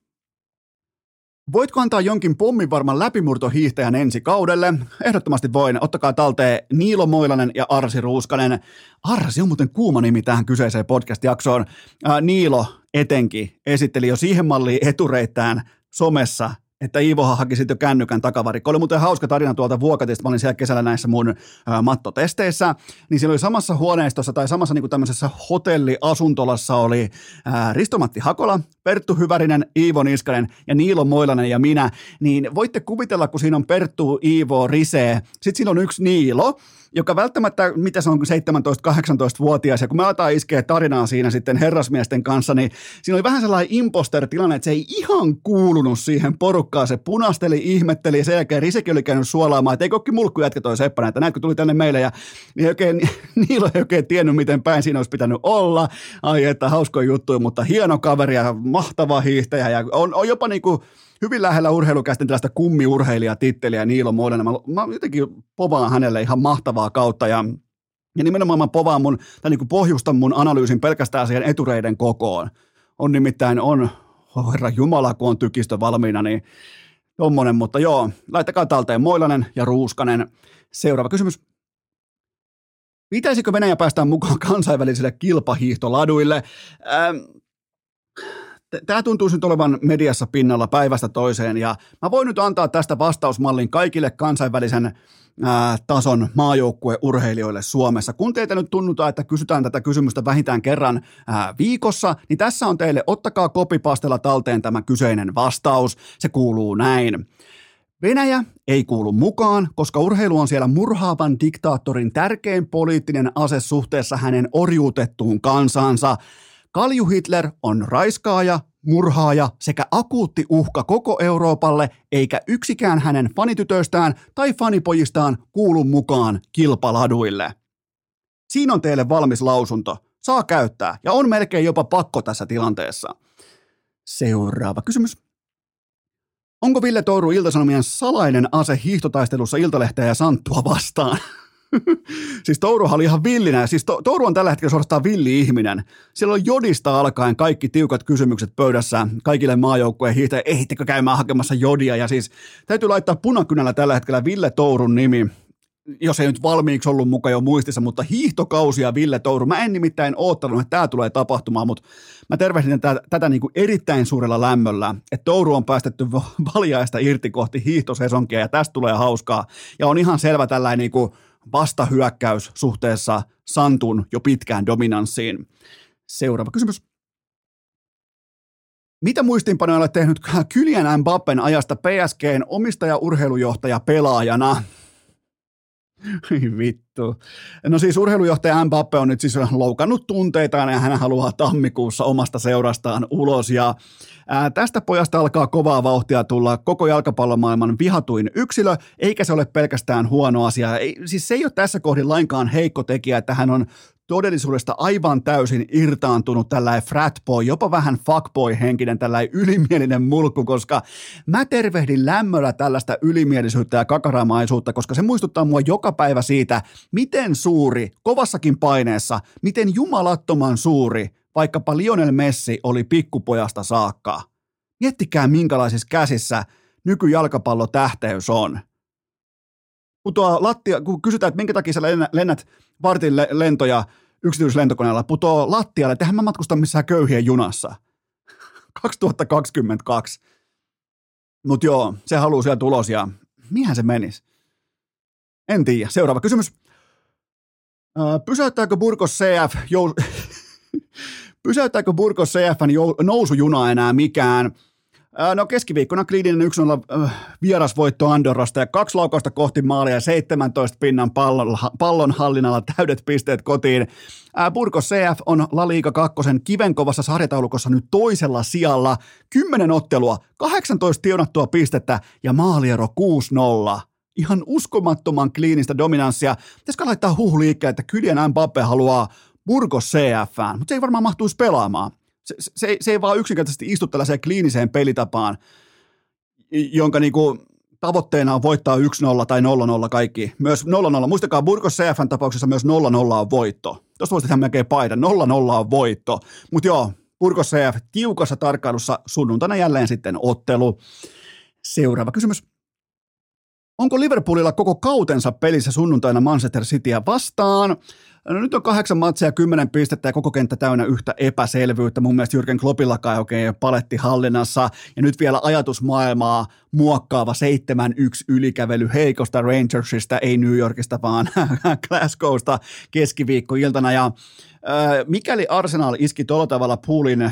Voitko antaa jonkin pomminvarman läpimurtohiihtäjän ensi kaudelle? Ehdottomasti voin. Ottakaa talteen Niilo Moilanen ja Arsi Ruuskanen. Arsi on muuten kuuma nimi tähän kyseiseen podcast-jaksoon. Ää, Niilo etenkin esitteli jo siihen malliin etureittään somessa että Iivohan haki sitten jo kännykän takavarikko. Oli muuten hauska tarina tuolta Vuokatista, mä olin siellä kesällä näissä mun ä, mattotesteissä, niin siellä oli samassa huoneistossa tai samassa niin kuin tämmöisessä hotelliasuntolassa oli ä, Ristomatti Hakola, Perttu Hyvärinen, Iivo Niskanen ja Niilo Moilanen ja minä, niin voitte kuvitella, kun siinä on Perttu, Iivo, Rise, sitten siinä on yksi Niilo, joka välttämättä, mitä se on 17-18-vuotias, ja kun me aletaan iskeä tarinaa siinä sitten herrasmiesten kanssa, niin siinä oli vähän sellainen imposter-tilanne, että se ei ihan kuulunut siihen porukkaan. Se punasteli, ihmetteli, sen jälkeen Risekin oli käynyt suolaamaan, että ei kokki mulkku jätkä toi Seppänen, että näetkö tuli tänne meille, ja niin oikein, niillä ei oikein tiennyt, miten päin siinä olisi pitänyt olla. Ai että hauskoja juttuja, mutta hieno kaveri ja mahtava hiihtäjä, ja on, on jopa niin kuin hyvin lähellä urheilukästin tällaista kummiurheilijatitteliä Niilo Modena. Mä, mä jotenkin povaan hänelle ihan mahtavaa kautta ja ja nimenomaan mä povaan mun, tai niin kuin pohjustan mun analyysin pelkästään siihen etureiden kokoon. On nimittäin, on, oh herra Jumala, kun on tykistö valmiina, niin tommonen, mutta joo, laittakaa talteen Moilanen ja Ruuskanen. Seuraava kysymys. Pitäisikö Venäjä päästä mukaan kansainvälisille kilpahiihtoladuille? Ähm, tämä tuntuu nyt olevan mediassa pinnalla päivästä toiseen ja mä voin nyt antaa tästä vastausmallin kaikille kansainvälisen ää, tason maajoukkueurheilijoille Suomessa. Kun teitä nyt tunnutaan, että kysytään tätä kysymystä vähintään kerran ää, viikossa, niin tässä on teille, ottakaa kopipastella talteen tämä kyseinen vastaus. Se kuuluu näin. Venäjä ei kuulu mukaan, koska urheilu on siellä murhaavan diktaattorin tärkein poliittinen ase suhteessa hänen orjuutettuun kansansa – Kalju Hitler on raiskaaja, murhaaja sekä akuutti uhka koko Euroopalle, eikä yksikään hänen fanitytöistään tai fanipojistaan kuulu mukaan kilpaladuille. Siinä on teille valmis lausunto. Saa käyttää ja on melkein jopa pakko tässä tilanteessa. Seuraava kysymys. Onko Ville Touru Iltasanomien salainen ase hiihtotaistelussa Iltalehteä ja Santtua vastaan? siis Touruhan oli ihan villinä. Siis to, Touru on tällä hetkellä suorastaan villi-ihminen. Siellä on jodista alkaen kaikki tiukat kysymykset pöydässä kaikille maajoukkueen hiihtäjille. Ehittekö käymään hakemassa jodia? Ja siis täytyy laittaa punakynällä tällä hetkellä Ville Tourun nimi jos ei nyt valmiiksi ollut mukaan jo muistissa, mutta hiihtokausia Ville Touru. Mä en nimittäin oottanut, että tämä tulee tapahtumaan, mutta mä tervehdin tätä, tätä niin kuin erittäin suurella lämmöllä, että Touru on päästetty valjaista irti kohti hiihtosesonkia ja tästä tulee hauskaa. Ja on ihan selvä tällainen niin kuin vastahyökkäys suhteessa Santun jo pitkään dominanssiin. Seuraava kysymys. Mitä muistiinpanoja olet tehnyt Kylian Mbappen ajasta PSGn omistaja-urheilujohtaja pelaajana? Vittu. No siis urheilujohtaja Mbappe on nyt siis loukannut tunteitaan ja hän haluaa tammikuussa omasta seurastaan ulos. Ja ää, tästä pojasta alkaa kovaa vauhtia tulla koko jalkapallomaailman vihatuin yksilö, eikä se ole pelkästään huono asia. Ei, siis se ei ole tässä kohdin lainkaan heikko tekijä, että hän on todellisuudesta aivan täysin irtaantunut tällainen fratboy, jopa vähän fuckboy-henkinen tällainen ylimielinen mulkku, koska mä tervehdin lämmöllä tällaista ylimielisyyttä ja kakaramaisuutta, koska se muistuttaa mua joka päivä siitä, miten suuri, kovassakin paineessa, miten jumalattoman suuri vaikkapa Lionel Messi oli pikkupojasta saakka. Miettikää minkälaisissa käsissä nykyjalkapallotähteys on. Putoaa lattia, kun kysytään, että minkä takia sä lennät vartin lentoja yksityislentokoneella, putoo lattialle, että mä matkusta missään köyhien junassa. 2022. Mutta joo, se haluaa sieltä ulos ja mihän se menisi? En tiedä. Seuraava kysymys. Pysäyttääkö Burgos CF, jou... Pysäyttääkö Burgos CFn jou... nousujuna enää mikään? No keskiviikkona kliininen 1-0 vierasvoitto Andorrasta ja kaksi laukausta kohti maalia ja 17 pinnan pallon, pallon hallinnalla täydet pisteet kotiin. Burgos CF on La Liga 2 kivenkovassa sarjataulukossa nyt toisella sijalla. 10 ottelua, 18 tienattua pistettä ja maaliero 6-0 ihan uskomattoman kliinistä dominanssia. Pitäisikö laittaa huhu liikkeelle, että Kylian Mbappe haluaa Burgos CFään, mutta se ei varmaan mahtuisi pelaamaan. Se, se, se ei vaan yksinkertaisesti istu tällaiseen kliiniseen pelitapaan, jonka niinku tavoitteena on voittaa 1-0 tai 0-0 kaikki. Myös 0-0. Muistakaa, Burgos CFn tapauksessa myös 0-0 on voitto. Tuosta voisi tehdä melkein paidan. 0-0 on voitto. Mutta joo, Burgos CF tiukassa tarkkailussa sunnuntaina jälleen sitten ottelu. Seuraava kysymys. Onko Liverpoolilla koko kautensa pelissä sunnuntaina Manchester Cityä vastaan? No nyt on kahdeksan matsia, kymmenen pistettä ja koko kenttä täynnä yhtä epäselvyyttä. Mun mielestä Jürgen Kloppillakaan oikein paletti hallinnassa. Ja nyt vielä ajatusmaailmaa muokkaava 7-1 ylikävely heikosta Rangersista, ei New Yorkista, vaan Glasgowsta keskiviikkoiltana. Ja mikäli Arsenal iski tuolla tavalla poolin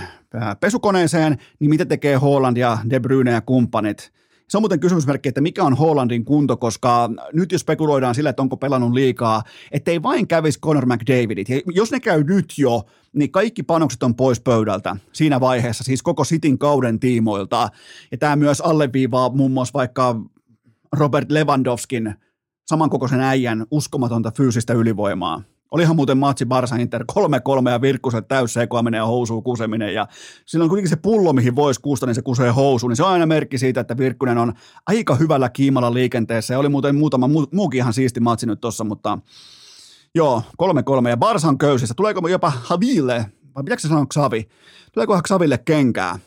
pesukoneeseen, niin mitä tekee Holland ja De Bruyne ja kumppanit? Se on muuten kysymysmerkki, että mikä on Hollandin kunto, koska nyt jos spekuloidaan sillä, että onko pelannut liikaa, ettei vain kävisi Conor McDavidit. Ja jos ne käy nyt jo, niin kaikki panokset on pois pöydältä siinä vaiheessa, siis koko Sitin kauden tiimoilta. Ja tämä myös alleviivaa muun muassa vaikka Robert Lewandowskin samankokoisen äijän uskomatonta fyysistä ylivoimaa. Olihan muuten matsi Barsa Inter 3-3 ja Virkkusen täyssekoaminen ja housuun kuseminen. Ja silloin kuitenkin se pullo, mihin voisi kuusta, niin se kusee housuun. Niin se on aina merkki siitä, että Virkkunen on aika hyvällä kiimalla liikenteessä. Ja oli muuten muutama muu, muukin ihan siisti matsi nyt tossa, mutta joo, 3-3 ja Barsan köysissä. Tuleeko jopa Haville, vai pitääkö se sanoa Xavi? Tuleeko Xaville kenkää,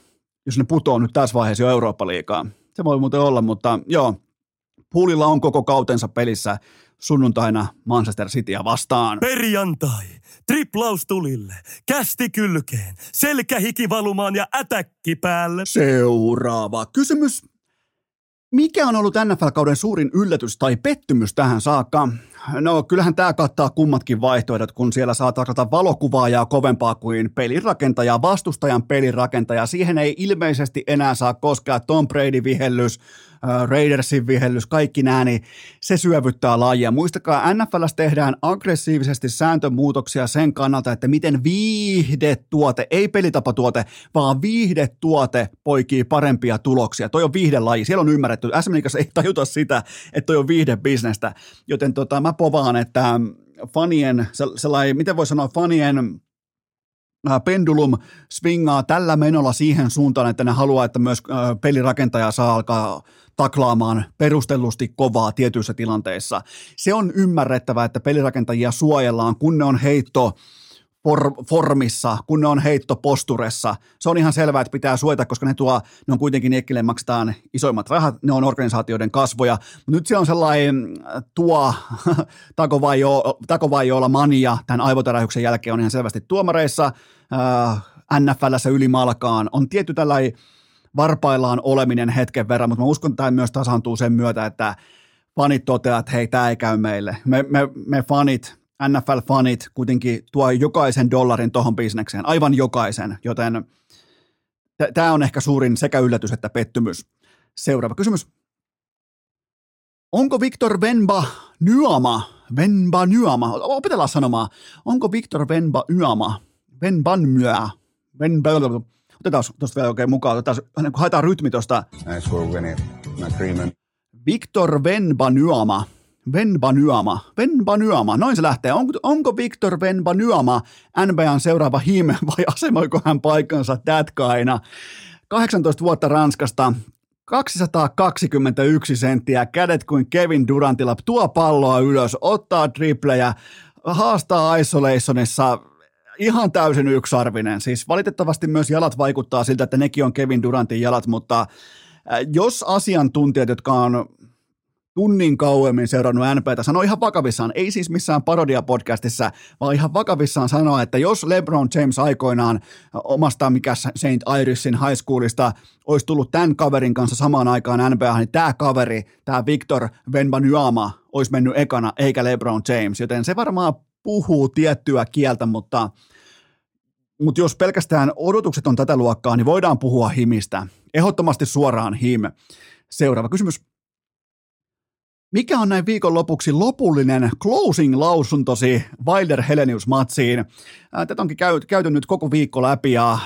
jos ne putoo nyt tässä vaiheessa jo Eurooppa-liikaa? Se voi muuten olla, mutta joo, Puulilla on koko kautensa pelissä sunnuntaina Manchester Cityä vastaan. Perjantai. Triplaus tulille. Kästi kylkeen. Selkähiki valumaan ja ätäkki päälle. Seuraava kysymys. Mikä on ollut NFL-kauden suurin yllätys tai pettymys tähän saakka? No kyllähän tämä kattaa kummatkin vaihtoehdot, kun siellä saa tarjota valokuvaajaa kovempaa kuin pelirakentaja, vastustajan pelirakentaja. Siihen ei ilmeisesti enää saa koskea Tom Brady-vihellys, Raidersin vihellys, kaikki nämä, niin se syövyttää lajia. Muistakaa, NFLs tehdään aggressiivisesti sääntömuutoksia sen kannalta, että miten viihdetuote, ei pelitapatuote, vaan viihdetuote poikii parempia tuloksia. Toi on viihdelaji, siellä on ymmärretty. SM ei tajuta sitä, että toi on viihdebisnestä, joten tota, mä povaan, että fanien, sellainen, miten voi sanoa, fanien pendulum swingaa tällä menolla siihen suuntaan, että ne haluaa, että myös pelirakentaja saa alkaa taklaamaan perustellusti kovaa tietyissä tilanteissa. Se on ymmärrettävää, että pelirakentajia suojellaan, kun ne on heitto for, formissa, kun ne on heittoposturessa. Se on ihan selvää, että pitää suojata, koska ne, tuo, ne on kuitenkin niekkille maksetaan isoimmat rahat, ne on organisaatioiden kasvoja. Nyt se on sellainen äh, tuo takovaijoilla mania tämän aivotärähyksen jälkeen on ihan selvästi tuomareissa. Äh, NFLssä ylimalkaan on tietty tällainen varpaillaan oleminen hetken verran, mutta mä uskon, että tämä myös tasaantuu sen myötä, että fanit toteavat, että hei, tämä ei käy meille. Me, me, me fanit, NFL-fanit kuitenkin tuo jokaisen dollarin tohon bisnekseen, aivan jokaisen, joten tämä on ehkä suurin sekä yllätys että pettymys. Seuraava kysymys. Onko Victor Venba Nyama, Venba Nyama, opetellaan sanomaan, onko Victor Venba Nyama, Venban Myö, Venba, otetaan tuosta vielä oikein mukaan, otetaan, haetaan rytmi tuosta. Victor Venba Nyama, Venbanyama, Venbanyama, noin se lähtee. On, onko Victor Venbanyama NBAn seuraava him vai asemoiko hän paikkansa tätkaina? 18 vuotta Ranskasta, 221 senttiä, kädet kuin Kevin Durantilla, tuo palloa ylös, ottaa triplejä, haastaa isolationissa ihan täysin yksarvinen. Siis valitettavasti myös jalat vaikuttaa siltä, että nekin on Kevin Durantin jalat, mutta jos asiantuntijat, jotka on tunnin kauemmin seurannut NPtä, sanoi ihan vakavissaan, ei siis missään parodia-podcastissa, vaan ihan vakavissaan sanoa, että jos LeBron James aikoinaan omasta mikä St. Irisin high schoolista olisi tullut tämän kaverin kanssa samaan aikaan NBA, niin tämä kaveri, tämä Victor Venbanyama, olisi mennyt ekana, eikä LeBron James, joten se varmaan puhuu tiettyä kieltä, mutta mutta jos pelkästään odotukset on tätä luokkaa, niin voidaan puhua himistä. Ehdottomasti suoraan him. Seuraava kysymys. Mikä on näin lopuksi lopullinen closing-lausuntosi Wilder Helenius-matsiin? Tätä onkin käy, käyty nyt koko viikko läpi ja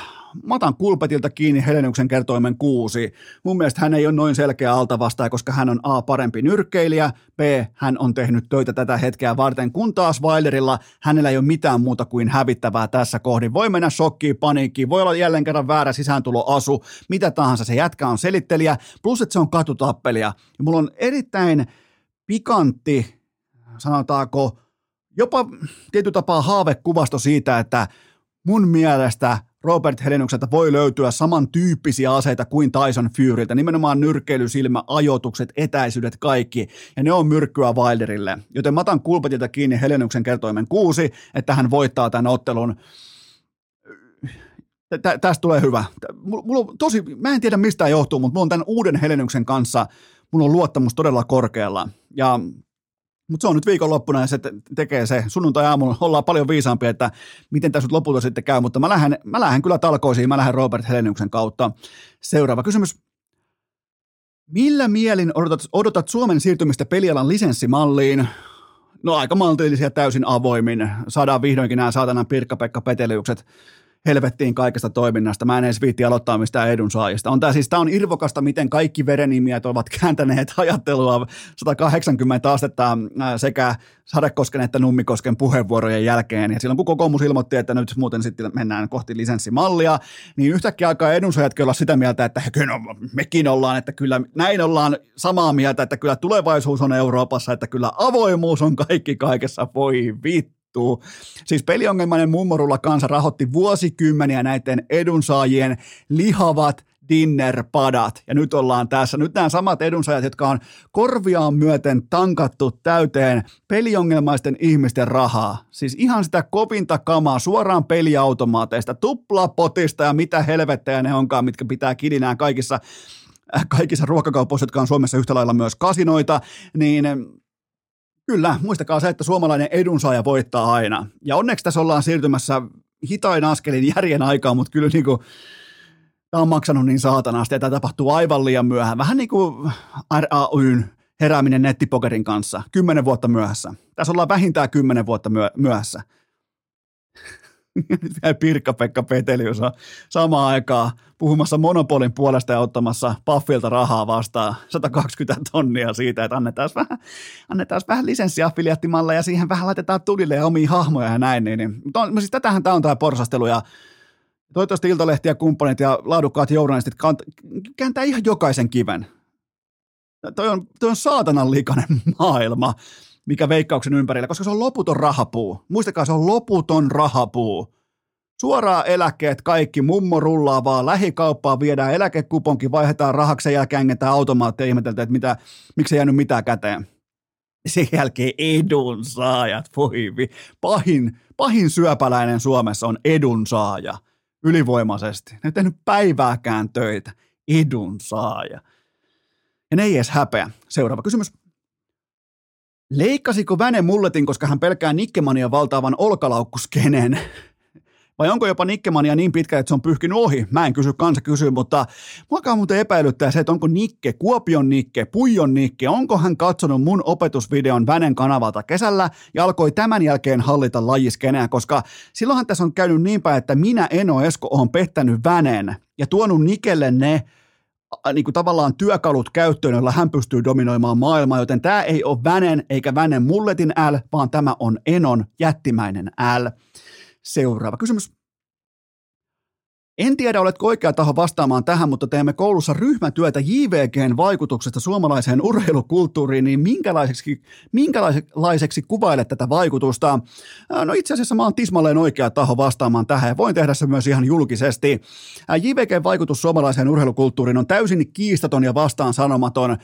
mä otan Kulpetilta kiinni Heleniuksen kertoimen kuusi. Mun mielestä hän ei ole noin selkeä altavastaaja, koska hän on A parempi nyrkkeilijä, B hän on tehnyt töitä tätä hetkeä varten, kun taas Wilderilla hänellä ei ole mitään muuta kuin hävittävää tässä kohdin. Voi mennä shokkiin, paniikkiin, voi olla jälleen kerran väärä sisääntuloasu, mitä tahansa se jätkä on selittelijä, plus että se on katutappelia. Ja mulla on erittäin pikantti, sanotaanko, jopa tietyllä tapaa haavekuvasto siitä, että mun mielestä Robert Helenukselta voi löytyä samantyyppisiä aseita kuin Tyson Furyltä, nimenomaan nyrkkeilysilmä, ajoitukset, etäisyydet, kaikki, ja ne on myrkkyä Wilderille. Joten mä otan kulpetilta kiinni Helenuksen kertoimen kuusi, että hän voittaa tämän ottelun. Tä, tästä tulee hyvä. Mulla on tosi, mä en tiedä mistä johtuu, mutta mulla on tämän uuden Helenuksen kanssa – mun on luottamus todella korkealla. Ja mutta se on nyt viikonloppuna ja se tekee se. Sunnuntai-aamulla ollaan paljon viisaampia, että miten tässä lopulta sitten käy, mutta mä lähden, mä lähden kyllä talkoisiin, mä lähden Robert Heleniuksen kautta. Seuraava kysymys. Millä mielin odotat, odotat Suomen siirtymistä pelialan lisenssimalliin? No aika maltillisia täysin avoimin. Saadaan vihdoinkin nämä saatanan Pirkka-Pekka Peteliukset helvettiin kaikesta toiminnasta. Mä en edes viitti aloittaa mistään edunsaajista. On tää siis, tää on irvokasta, miten kaikki verenimiet ovat kääntäneet ajattelua 180 astetta sekä Sadekosken että Nummikosken puheenvuorojen jälkeen. Ja silloin kun kokoomus ilmoitti, että nyt muuten sitten mennään kohti lisenssimallia, niin yhtäkkiä alkaa edunsaajatkin olla sitä mieltä, että kyllä mekin ollaan, että kyllä näin ollaan samaa mieltä, että kyllä tulevaisuus on Euroopassa, että kyllä avoimuus on kaikki kaikessa. Voi vittu vittuu. Siis peliongelmainen mummorulla kansa rahoitti vuosikymmeniä näiden edunsaajien lihavat dinnerpadat. Ja nyt ollaan tässä. Nyt nämä samat edunsaajat, jotka on korviaan myöten tankattu täyteen peliongelmaisten ihmisten rahaa. Siis ihan sitä kovinta kamaa suoraan peliautomaateista, tuplapotista ja mitä helvettejä ne onkaan, mitkä pitää kidinään kaikissa kaikissa ruokakaupoissa, jotka on Suomessa yhtä lailla myös kasinoita, niin Kyllä, muistakaa se, että suomalainen edunsaaja voittaa aina. Ja onneksi tässä ollaan siirtymässä hitain askelin järjen aikaa, mutta kyllä niin kuin, tämä on maksanut niin saatanasti, että tämä tapahtuu aivan liian myöhään. Vähän niin kuin RAYn herääminen nettipokerin kanssa, kymmenen vuotta myöhässä. Tässä ollaan vähintään kymmenen vuotta myö- myöhässä. Pirkka-Pekka Petelius on samaan aikaan puhumassa monopolin puolesta ja ottamassa Puffilta rahaa vastaan 120 tonnia siitä, että annetaan vähän, annetaan vähän lisenssiaffiliaattimalla ja siihen vähän laitetaan tulille ja omiin hahmoja ja näin. Niin, niin. On, siis tätähän tämä on tämä porsastelu ja toivottavasti Iltalehti ja kumppanit ja laadukkaat journalistit kääntää ihan jokaisen kiven. Toi on, toi on saatanan likainen maailma mikä veikkauksen ympärillä, koska se on loputon rahapuu. Muistakaa, se on loputon rahapuu. Suoraan eläkkeet kaikki, mummo rullaa vaan, lähikauppaan viedään eläkekuponki, vaihdetaan rahaksi, sen jälkeen engetään automaattia ihmeteltä, että mitä, miksi ei jäänyt mitään käteen. Sen jälkeen edunsaajat, voi. Pahin, pahin syöpäläinen Suomessa on edunsaaja, ylivoimaisesti. Ne ei tehnyt päivääkään töitä, edunsaaja. Ja ne ei edes häpeä. Seuraava kysymys. Leikkasiko Väne mulletin, koska hän pelkää Nikkemania valtaavan olkalaukkuskenen? Vai onko jopa Nikkemania niin pitkä, että se on pyyhkinyt ohi? Mä en kysy, kansa kysyy, mutta muakaan muuten epäilyttää se, että onko Nikke, Kuopion Nikke, Puijon Nikke, onko hän katsonut mun opetusvideon Vänen kanavalta kesällä ja alkoi tämän jälkeen hallita lajiskeneä, koska silloinhan tässä on käynyt niin päin, että minä Eno Esko on pettänyt Vänen ja tuonut Nikelle ne niin kuin tavallaan työkalut käyttöön, joilla hän pystyy dominoimaan maailmaa, joten tämä ei ole Vänen eikä Vänen mulletin L, vaan tämä on Enon jättimäinen L. Seuraava kysymys. En tiedä, oletko oikea taho vastaamaan tähän, mutta teemme koulussa ryhmätyötä JVGn vaikutuksesta suomalaiseen urheilukulttuuriin, niin minkälaiseksi, minkälaiseksi kuvailet tätä vaikutusta? No itse asiassa mä oon tismalleen oikea taho vastaamaan tähän ja voin tehdä se myös ihan julkisesti. JVGn vaikutus suomalaiseen urheilukulttuuriin on täysin kiistaton ja vastaan sanomaton.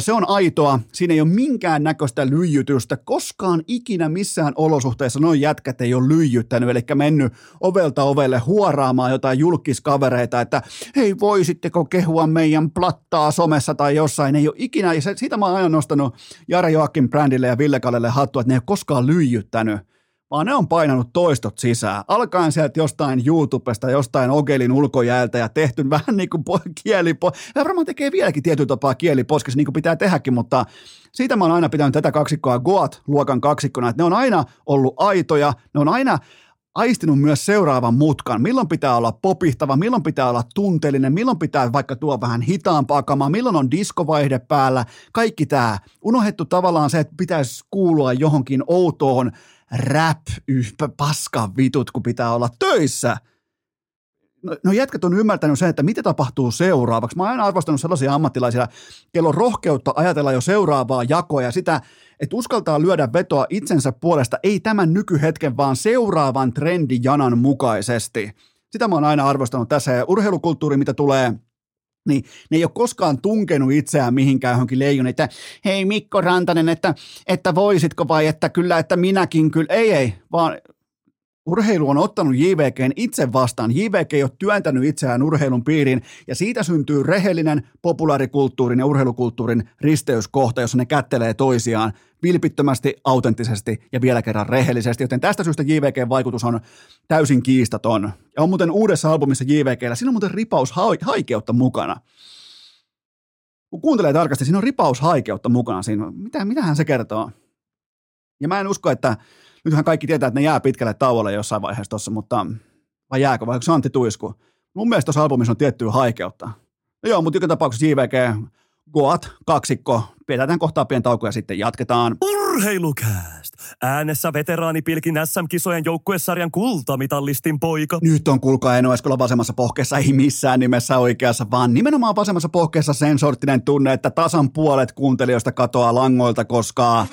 Se on aitoa, siinä ei ole minkään näköistä lyijytystä, koskaan ikinä missään olosuhteissa noin jätkät ei ole lyijyttänyt, eli mennyt ovelta ovelle huoraamaan jotain julkiskavereita, että hei voisitteko kehua meidän plattaa somessa tai jossain, ei ole ikinä, ja siitä mä oon aina nostanut Jare Joakim Brandille ja Ville Kallelle hattua, että ne ei ole koskaan lyijyttänyt vaan ne on painanut toistot sisään. Alkaen sieltä jostain YouTubesta, jostain Ogelin ulkojäältä ja tehty vähän niin kuin kieli, ja varmaan tekee vieläkin tietyllä tapaa kieliposkessa, niin kuin pitää tehdäkin, mutta siitä mä oon aina pitänyt tätä kaksikkoa Goat-luokan kaksikkona, että ne on aina ollut aitoja, ne on aina aistinut myös seuraavan mutkan. Milloin pitää olla popihtava, milloin pitää olla tunteellinen, milloin pitää vaikka tuo vähän hitaampaa kamaa, milloin on diskovaihde päällä. Kaikki tämä. Unohdettu tavallaan se, että pitäisi kuulua johonkin outoon rap, yhpä, vitut, kun pitää olla töissä. No, no jätkät on ymmärtänyt sen, että mitä tapahtuu seuraavaksi. Mä oon aina arvostanut sellaisia ammattilaisia, kello on rohkeutta ajatella jo seuraavaa jakoa ja sitä, että uskaltaa lyödä vetoa itsensä puolesta, ei tämän nykyhetken, vaan seuraavan trendijanan mukaisesti. Sitä mä oon aina arvostanut tässä ja urheilukulttuuri, mitä tulee – niin ne ei ole koskaan tunkenut itseään mihinkään johonkin leijun, että hei Mikko Rantanen, että, että voisitko vai että kyllä, että minäkin kyllä. Ei, ei, vaan urheilu on ottanut JVGn itse vastaan. JVG ei ole työntänyt itseään urheilun piiriin ja siitä syntyy rehellinen populaarikulttuurin ja urheilukulttuurin risteyskohta, jossa ne kättelee toisiaan vilpittömästi, autenttisesti ja vielä kerran rehellisesti, joten tästä syystä JVGn vaikutus on täysin kiistaton. Ja on muuten uudessa albumissa JVGllä, siinä on muuten ripaus haikeutta mukana. Kun kuuntelee tarkasti, siinä on ripaus haikeutta mukana. Siinä, mitä, mitähän se kertoo? Ja mä en usko, että nythän kaikki tietää, että ne jää pitkälle tauolle jossain vaiheessa tuossa, mutta vai jääkö, vai onko se Antti Tuisku? Mun mielestä tuossa albumissa on tiettyä haikeutta. No joo, mutta joka tapauksessa JVG Goat, kaksikko. Pidetään kohtaa pieni tauko ja sitten jatketaan. Urheilukääst! Äänessä veteraanipilkin SM-kisojen joukkuesarjan kultamitallistin poika. Nyt on kuulkaa Eno Eskola vasemmassa pohkeessa, ei missään nimessä oikeassa, vaan nimenomaan vasemmassa pohkeessa sen sorttinen tunne, että tasan puolet kuuntelijoista katoaa langoilta, koska...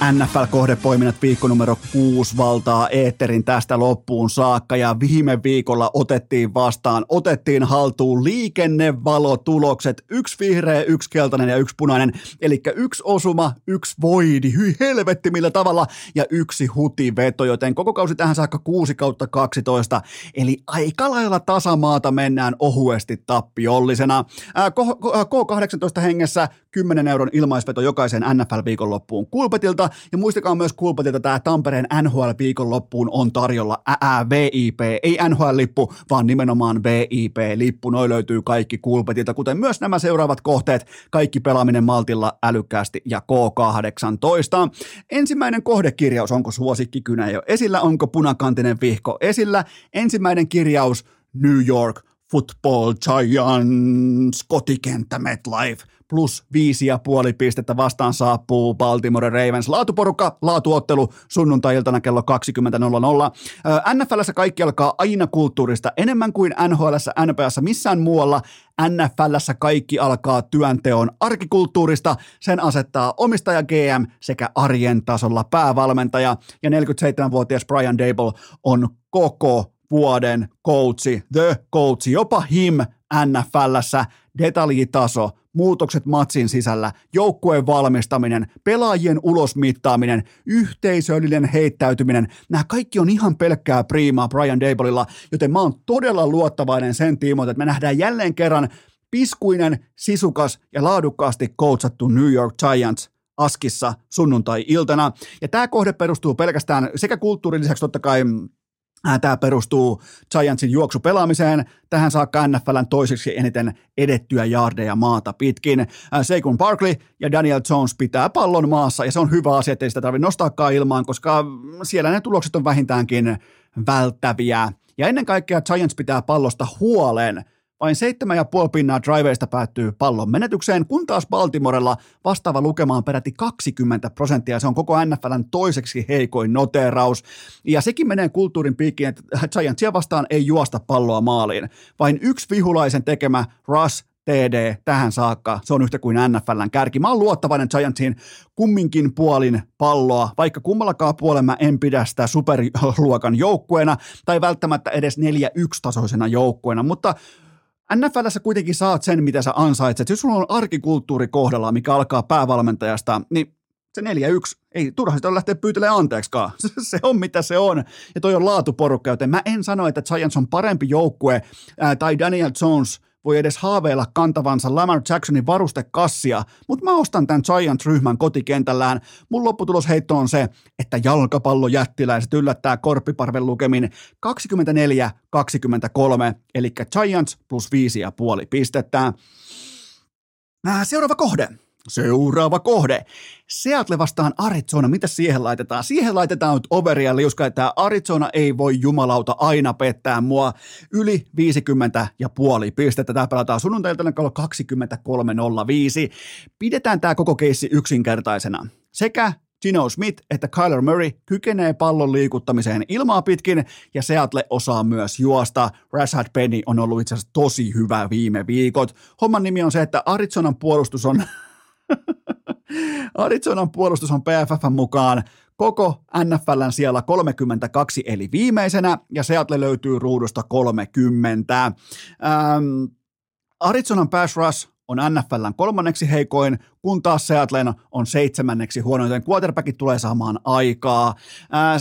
NFL-kohdepoiminnat viikko numero 6 valtaa Eetterin tästä loppuun saakka. Ja viime viikolla otettiin vastaan, otettiin haltuun liikennevalotulokset, yksi vihreä, yksi keltainen ja yksi punainen, eli yksi osuma, yksi voidi, hyi helvetti millä tavalla. Ja yksi hutiveto, joten koko kausi tähän saakka 6 kautta 12, eli aika lailla tasamaata mennään ohuesti tappiollisena. K18 hengessä 10 euron ilmaisveto jokaisen NFL-viikonloppuun Kulpetilta ja muistakaa myös Kulpetilta tämä Tampereen NHL-viikonloppuun on tarjolla ää, VIP, ei NHL-lippu, vaan nimenomaan VIP-lippu. Noi löytyy kaikki Kulpetilta, kuten myös nämä seuraavat kohteet, kaikki pelaaminen maltilla, älykkäästi ja K18. Ensimmäinen kohdekirjaus, onko suosikkikynä jo esillä, onko punakantinen vihko esillä. Ensimmäinen kirjaus, New York Football Giants, kotikenttä MetLife, plus viisi ja puoli pistettä vastaan saapuu Baltimore Ravens. Laatuporukka, laatuottelu sunnuntai-iltana kello 20.00. NFLssä kaikki alkaa aina kulttuurista enemmän kuin NHLssä, NPSssä, missään muualla. NFLssä kaikki alkaa työnteon arkikulttuurista. Sen asettaa omistaja GM sekä arjen tasolla päävalmentaja. Ja 47-vuotias Brian Dable on koko vuoden coachi, the coach, jopa him NFLssä, detaljitaso, muutokset matsin sisällä, joukkueen valmistaminen, pelaajien ulosmittaaminen, yhteisöllinen heittäytyminen, nämä kaikki on ihan pelkkää priimaa Brian Dablella, joten mä oon todella luottavainen sen tiimoilta, että me nähdään jälleen kerran piskuinen, sisukas ja laadukkaasti coachattu New York Giants Askissa sunnuntai-iltana. Ja tämä kohde perustuu pelkästään sekä kulttuurin lisäksi totta kai Tämä perustuu Giantsin juoksupelaamiseen. Tähän saakka NFLn toiseksi eniten edettyä jaardeja maata pitkin. Seikun Barkley ja Daniel Jones pitää pallon maassa, ja se on hyvä asia, ettei sitä tarvitse nostaakaan ilmaan, koska siellä ne tulokset on vähintäänkin välttäviä. Ja ennen kaikkea Giants pitää pallosta huolen vain 7,5 pinnaa driveista päättyy pallon menetykseen, kun taas Baltimorella vastaava lukema on peräti 20 prosenttia. Se on koko NFLn toiseksi heikoin noteraus. Ja sekin menee kulttuurin piikkiin, että Giantsia vastaan ei juosta palloa maaliin. Vain yksi vihulaisen tekemä Russ TD tähän saakka. Se on yhtä kuin NFLn kärki. Mä oon luottavainen Giantsiin kumminkin puolin palloa, vaikka kummallakaan puolella mä en pidä sitä superluokan joukkueena tai välttämättä edes 4-1 tasoisena joukkueena, mutta NFLssä kuitenkin saat sen, mitä sä ansaitset. Jos sulla on arkikulttuuri kohdalla, mikä alkaa päävalmentajasta, niin se 4-1, ei turha sitä lähteä pyytelemään anteeksikaan. Se on mitä se on. Ja toi on laatuporukka, joten mä en sano, että Giants on parempi joukkue ää, tai Daniel Jones – voi edes haaveilla kantavansa Lamar Jacksonin varustekassia, mutta mä ostan tämän Giant-ryhmän kotikentällään. Mun lopputulosheitto on se, että jalkapallojättiläiset yllättää Korppiparven lukemin 24-23, eli Giants plus 5,5 pistettä. Seuraava kohde. Seuraava kohde. Seattle vastaan Arizona. Mitä siihen laitetaan? Siihen laitetaan nyt overia liuska, että Arizona ei voi jumalauta aina pettää mua. Yli 50 ja puoli pistettä. Tämä pelataan sunnuntailta kello 23.05. Pidetään tämä koko keissi yksinkertaisena. Sekä Gino Smith että Kyler Murray kykenee pallon liikuttamiseen ilmaa pitkin ja Seattle osaa myös juosta. Rashad Penny on ollut itse asiassa tosi hyvä viime viikot. Homman nimi on se, että Arizonan puolustus on Arizonan puolustus on PFFn mukaan koko NFLn siellä 32 eli viimeisenä ja Seattle löytyy ruudusta 30. Ähm, Arizonan pass rush on NFLn kolmanneksi heikoin, kun taas Seattlen on seitsemänneksi huono, joten quarterbackit tulee saamaan aikaa. Ää,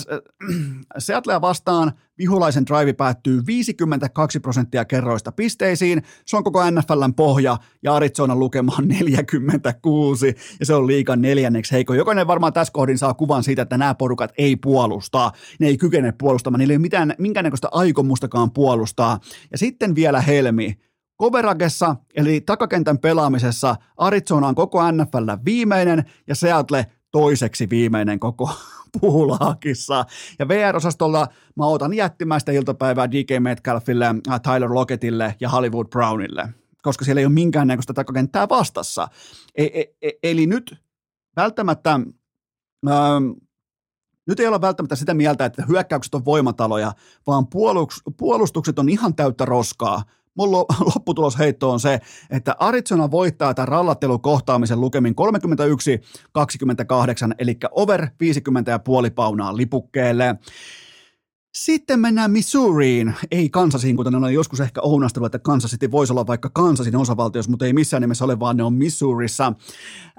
Seattlea vastaan vihulaisen drive päättyy 52 prosenttia kerroista pisteisiin. Se on koko NFLn pohja ja Arizona lukema on 46 ja se on liikan neljänneksi heikko. Jokainen varmaan tässä kohdin saa kuvan siitä, että nämä porukat ei puolusta. Ne ei kykene puolustamaan, niillä ei ole mitään, minkäännäköistä aikomustakaan puolustaa. Ja sitten vielä Helmi, Coveragessa, eli takakentän pelaamisessa, Arizona on koko NFL viimeinen ja Seattle toiseksi viimeinen koko puulaakissa. Ja VR-osastolla mä otan jättimäistä iltapäivää DK Metcalfille, äh, Tyler Lockettille ja Hollywood Brownille, koska siellä ei ole minkäännäköistä takakenttää vastassa. E- e- e- eli nyt välttämättä... Ähm, nyt ei olla välttämättä sitä mieltä, että hyökkäykset on voimataloja, vaan puolustukset on ihan täyttä roskaa mun lopputulosheitto on se, että Arizona voittaa tämän rallattelukohtaamisen lukemin 31-28, eli over 50 ja puoli paunaa lipukkeelle. Sitten mennään Missouriin, ei Kansasiin, kuten olen joskus ehkä ounastellut, että Kansas City voisi olla vaikka Kansasin osavaltiossa, mutta ei missään nimessä ole, vaan ne on Missourissa.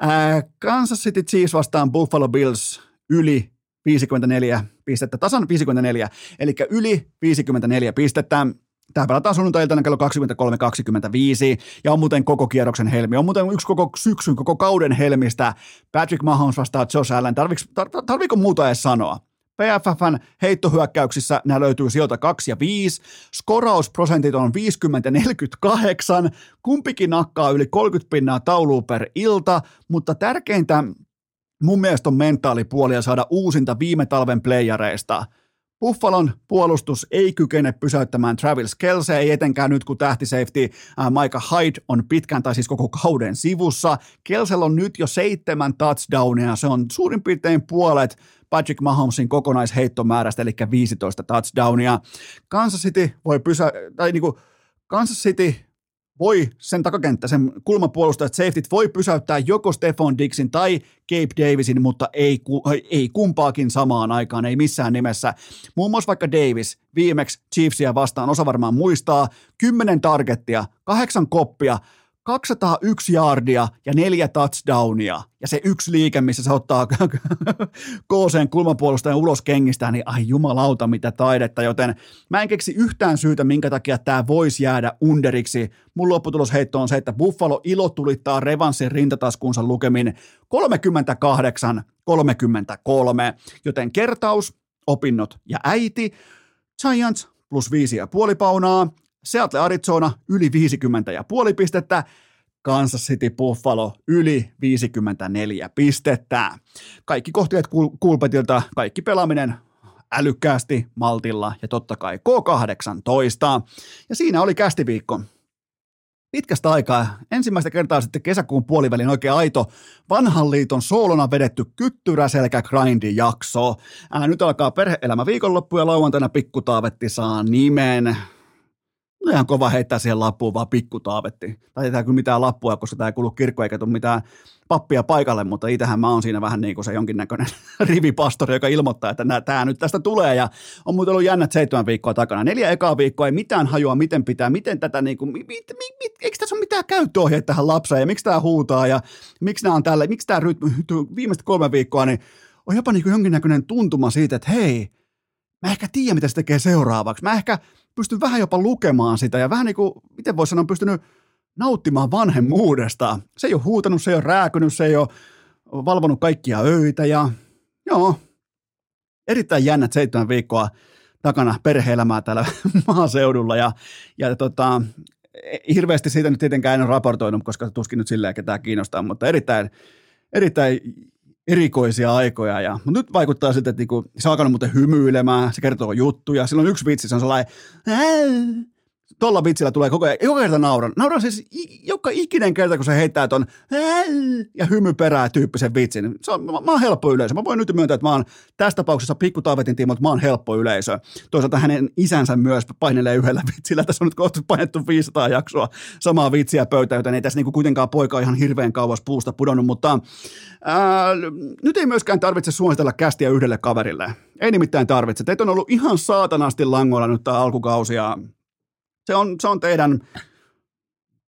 Ää, Kansas City Chiefs vastaan Buffalo Bills yli 54 pistettä, tasan 54, eli yli 54 pistettä. Tämä pelataan sunnuntai-iltana kello 23.25 ja on muuten koko kierroksen helmi. On muuten yksi koko syksyn, koko kauden helmistä. Patrick Mahomes vastaa Josh Allen. Tarviiko, tar, tarviiko muuta edes sanoa? PFFn heittohyökkäyksissä nämä löytyy sieltä 2 ja 5. Skorausprosentit on 50 ja 48. Kumpikin nakkaa yli 30 pinnaa tauluun per ilta, mutta tärkeintä mun mielestä on mentaalipuoli ja saada uusinta viime talven playareista – Buffalon puolustus ei kykene pysäyttämään Travis Kelsey, ei etenkään nyt kun tähtisafety äh, Micah Hyde on pitkän tai siis koko kauden sivussa. Kelsel on nyt jo seitsemän touchdownia, se on suurin piirtein puolet Patrick Mahomesin kokonaisheittomäärästä, eli 15 touchdownia. Kansas City voi pysä, tai niinku, Kansas City voi sen takakenttä, sen kulmapuolustajat, safetyt voi pysäyttää joko Stefan Dixin tai Cape Davisin, mutta ei, ei kumpaakin samaan aikaan, ei missään nimessä. Muun muassa vaikka Davis viimeksi Chiefsia vastaan, osa varmaan muistaa, 10 targettia, kahdeksan koppia, 201 yardia ja neljä touchdownia. Ja se yksi liike, missä se ottaa kooseen kulmapuolustajan ulos kengistään, niin ai jumalauta mitä taidetta, joten mä en keksi yhtään syytä, minkä takia tämä voisi jäädä underiksi. Mun lopputulosheitto on se, että Buffalo ilo tulittaa revanssin rintataskunsa lukemin 38-33, joten kertaus, opinnot ja äiti, Giants plus viisi ja puoli paunaa, Seattle Arizona yli 50 ja puoli pistettä, Kansas City Buffalo yli 54 pistettä. Kaikki kohteet kulpetilta, kaikki pelaaminen älykkäästi, maltilla ja totta kai K18. Ja siinä oli kästiviikko. pitkästä aikaa, ensimmäistä kertaa sitten kesäkuun puolivälin oikein aito vanhan liiton soolona vedetty kyttyräselkä grindin jakso. Ää, nyt alkaa perhe-elämä viikonloppu ja lauantaina pikkutaavetti saa nimen. No ihan kova heittää siihen lappuun vaan pikkutaavetti. Tai ei tämä kyllä mitään lappua, koska tämä ei kuulu kirkko eikä tule mitään pappia paikalle, mutta itähän mä oon siinä vähän niin kuin se jonkinnäköinen rivipastori, joka ilmoittaa, että tämä nyt tästä tulee ja on muuten ollut jännät seitsemän viikkoa takana. Neljä ekaa viikkoa, ei mitään hajua, miten pitää, miten tätä niin kuin, mit, mit, mit, eikö tässä ole mitään käyttöohjeita tähän lapseen ja miksi tämä huutaa ja miksi nämä on tällä, miksi tämä rytmi, viimeiset kolme viikkoa, niin on jopa niin kuin jonkinnäköinen tuntuma siitä, että hei, mä ehkä tiedän, mitä se tekee seuraavaksi. Mä ehkä pystyn vähän jopa lukemaan sitä ja vähän niin kuin, miten voisi sanoa, pystynyt nauttimaan vanhemmuudesta. Se ei ole huutanut, se ei ole rääkynyt, se ei ole valvonut kaikkia öitä ja joo, erittäin jännät seitsemän viikkoa takana perhe-elämää täällä maaseudulla ja, ja tota, hirveästi siitä nyt tietenkään en ole raportoinut, koska tuskin nyt silleen ketään kiinnostaa, mutta erittäin, erittäin erikoisia aikoja. Ja, mutta nyt vaikuttaa sitten, että niinku, se on alkanut muuten hymyilemään, se kertoo juttuja. Silloin yksi vitsi, se on sellainen, tolla vitsillä tulee koko ajan, joka kerta nauran. Nauran siis joka ikinen kerta, kun se heittää ton ja hymy perää tyyppisen vitsin. Se on, mä, mä oon helppo yleisö. Mä voin nyt myöntää, että mä oon tässä tapauksessa Pikku Taavetin tiimoilta, mä oon helppo yleisö. Toisaalta hänen isänsä myös painelee yhdellä vitsillä. Tässä on nyt kohta painettu 500 jaksoa samaa vitsiä pöytään, joten ei tässä niinku kuitenkaan poika ihan hirveän kauas puusta pudonnut, mutta ää, nyt ei myöskään tarvitse suositella kästiä yhdelle kaverille. Ei nimittäin tarvitse. Teitä on ollut ihan saatanasti langoilla nyt tämä alkukausi ja se on, se on teidän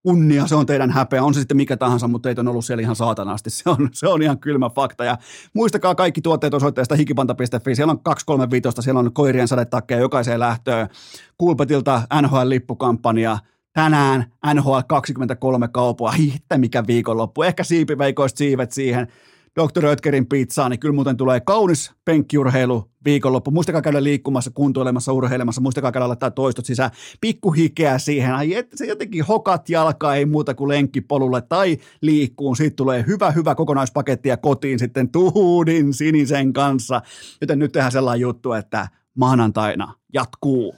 kunnia, se on teidän häpeä, on se sitten mikä tahansa, mutta teitä on ollut siellä ihan saatanasti. Se on, se on ihan kylmä fakta. Ja muistakaa kaikki tuotteet osoitteesta hikipanta.fi. Siellä on 235, siellä on koirien sadetakkeja jokaiseen lähtöön. Kulpetilta NHL-lippukampanja. Tänään NHL 23 kaupua. Hitte mikä viikonloppu. Ehkä siipiveikoista siivet siihen. Dr. Oetkerin pizzaa, niin kyllä muuten tulee kaunis penkkiurheilu viikonloppu. Muistakaa käydä liikkumassa, kuntoilemassa, urheilemassa, muistakaa käydä laittaa toistot sisään, pikkuhikeä siihen, ai että se jotenkin hokat jalka, ei muuta kuin lenkkipolulle tai liikkuun, siitä tulee hyvä, hyvä kokonaispaketti ja kotiin sitten tuudin sinisen kanssa. Joten nyt tehdään sellainen juttu, että maanantaina jatkuu.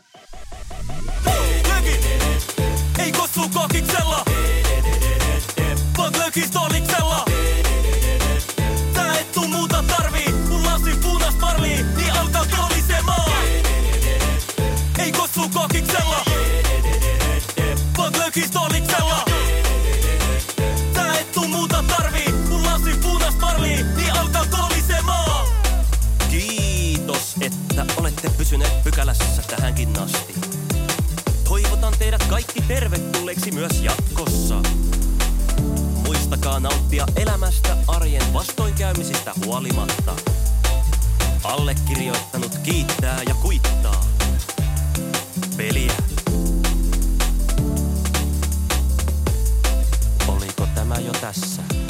Glökistoliksella. Tää et tuu muuta tarvii, kun lasi punas marlii, niin alkaa kolisemaan. Kiitos, että olette pysyneet pykälässä tähänkin asti. Toivotan teidät kaikki tervetulleeksi myös jatkossa. Muistakaa nauttia elämästä arjen vastoinkäymisistä huolimatta. Allekirjoittanut kiittää ja kuittaa peliä. elämä jo tässä.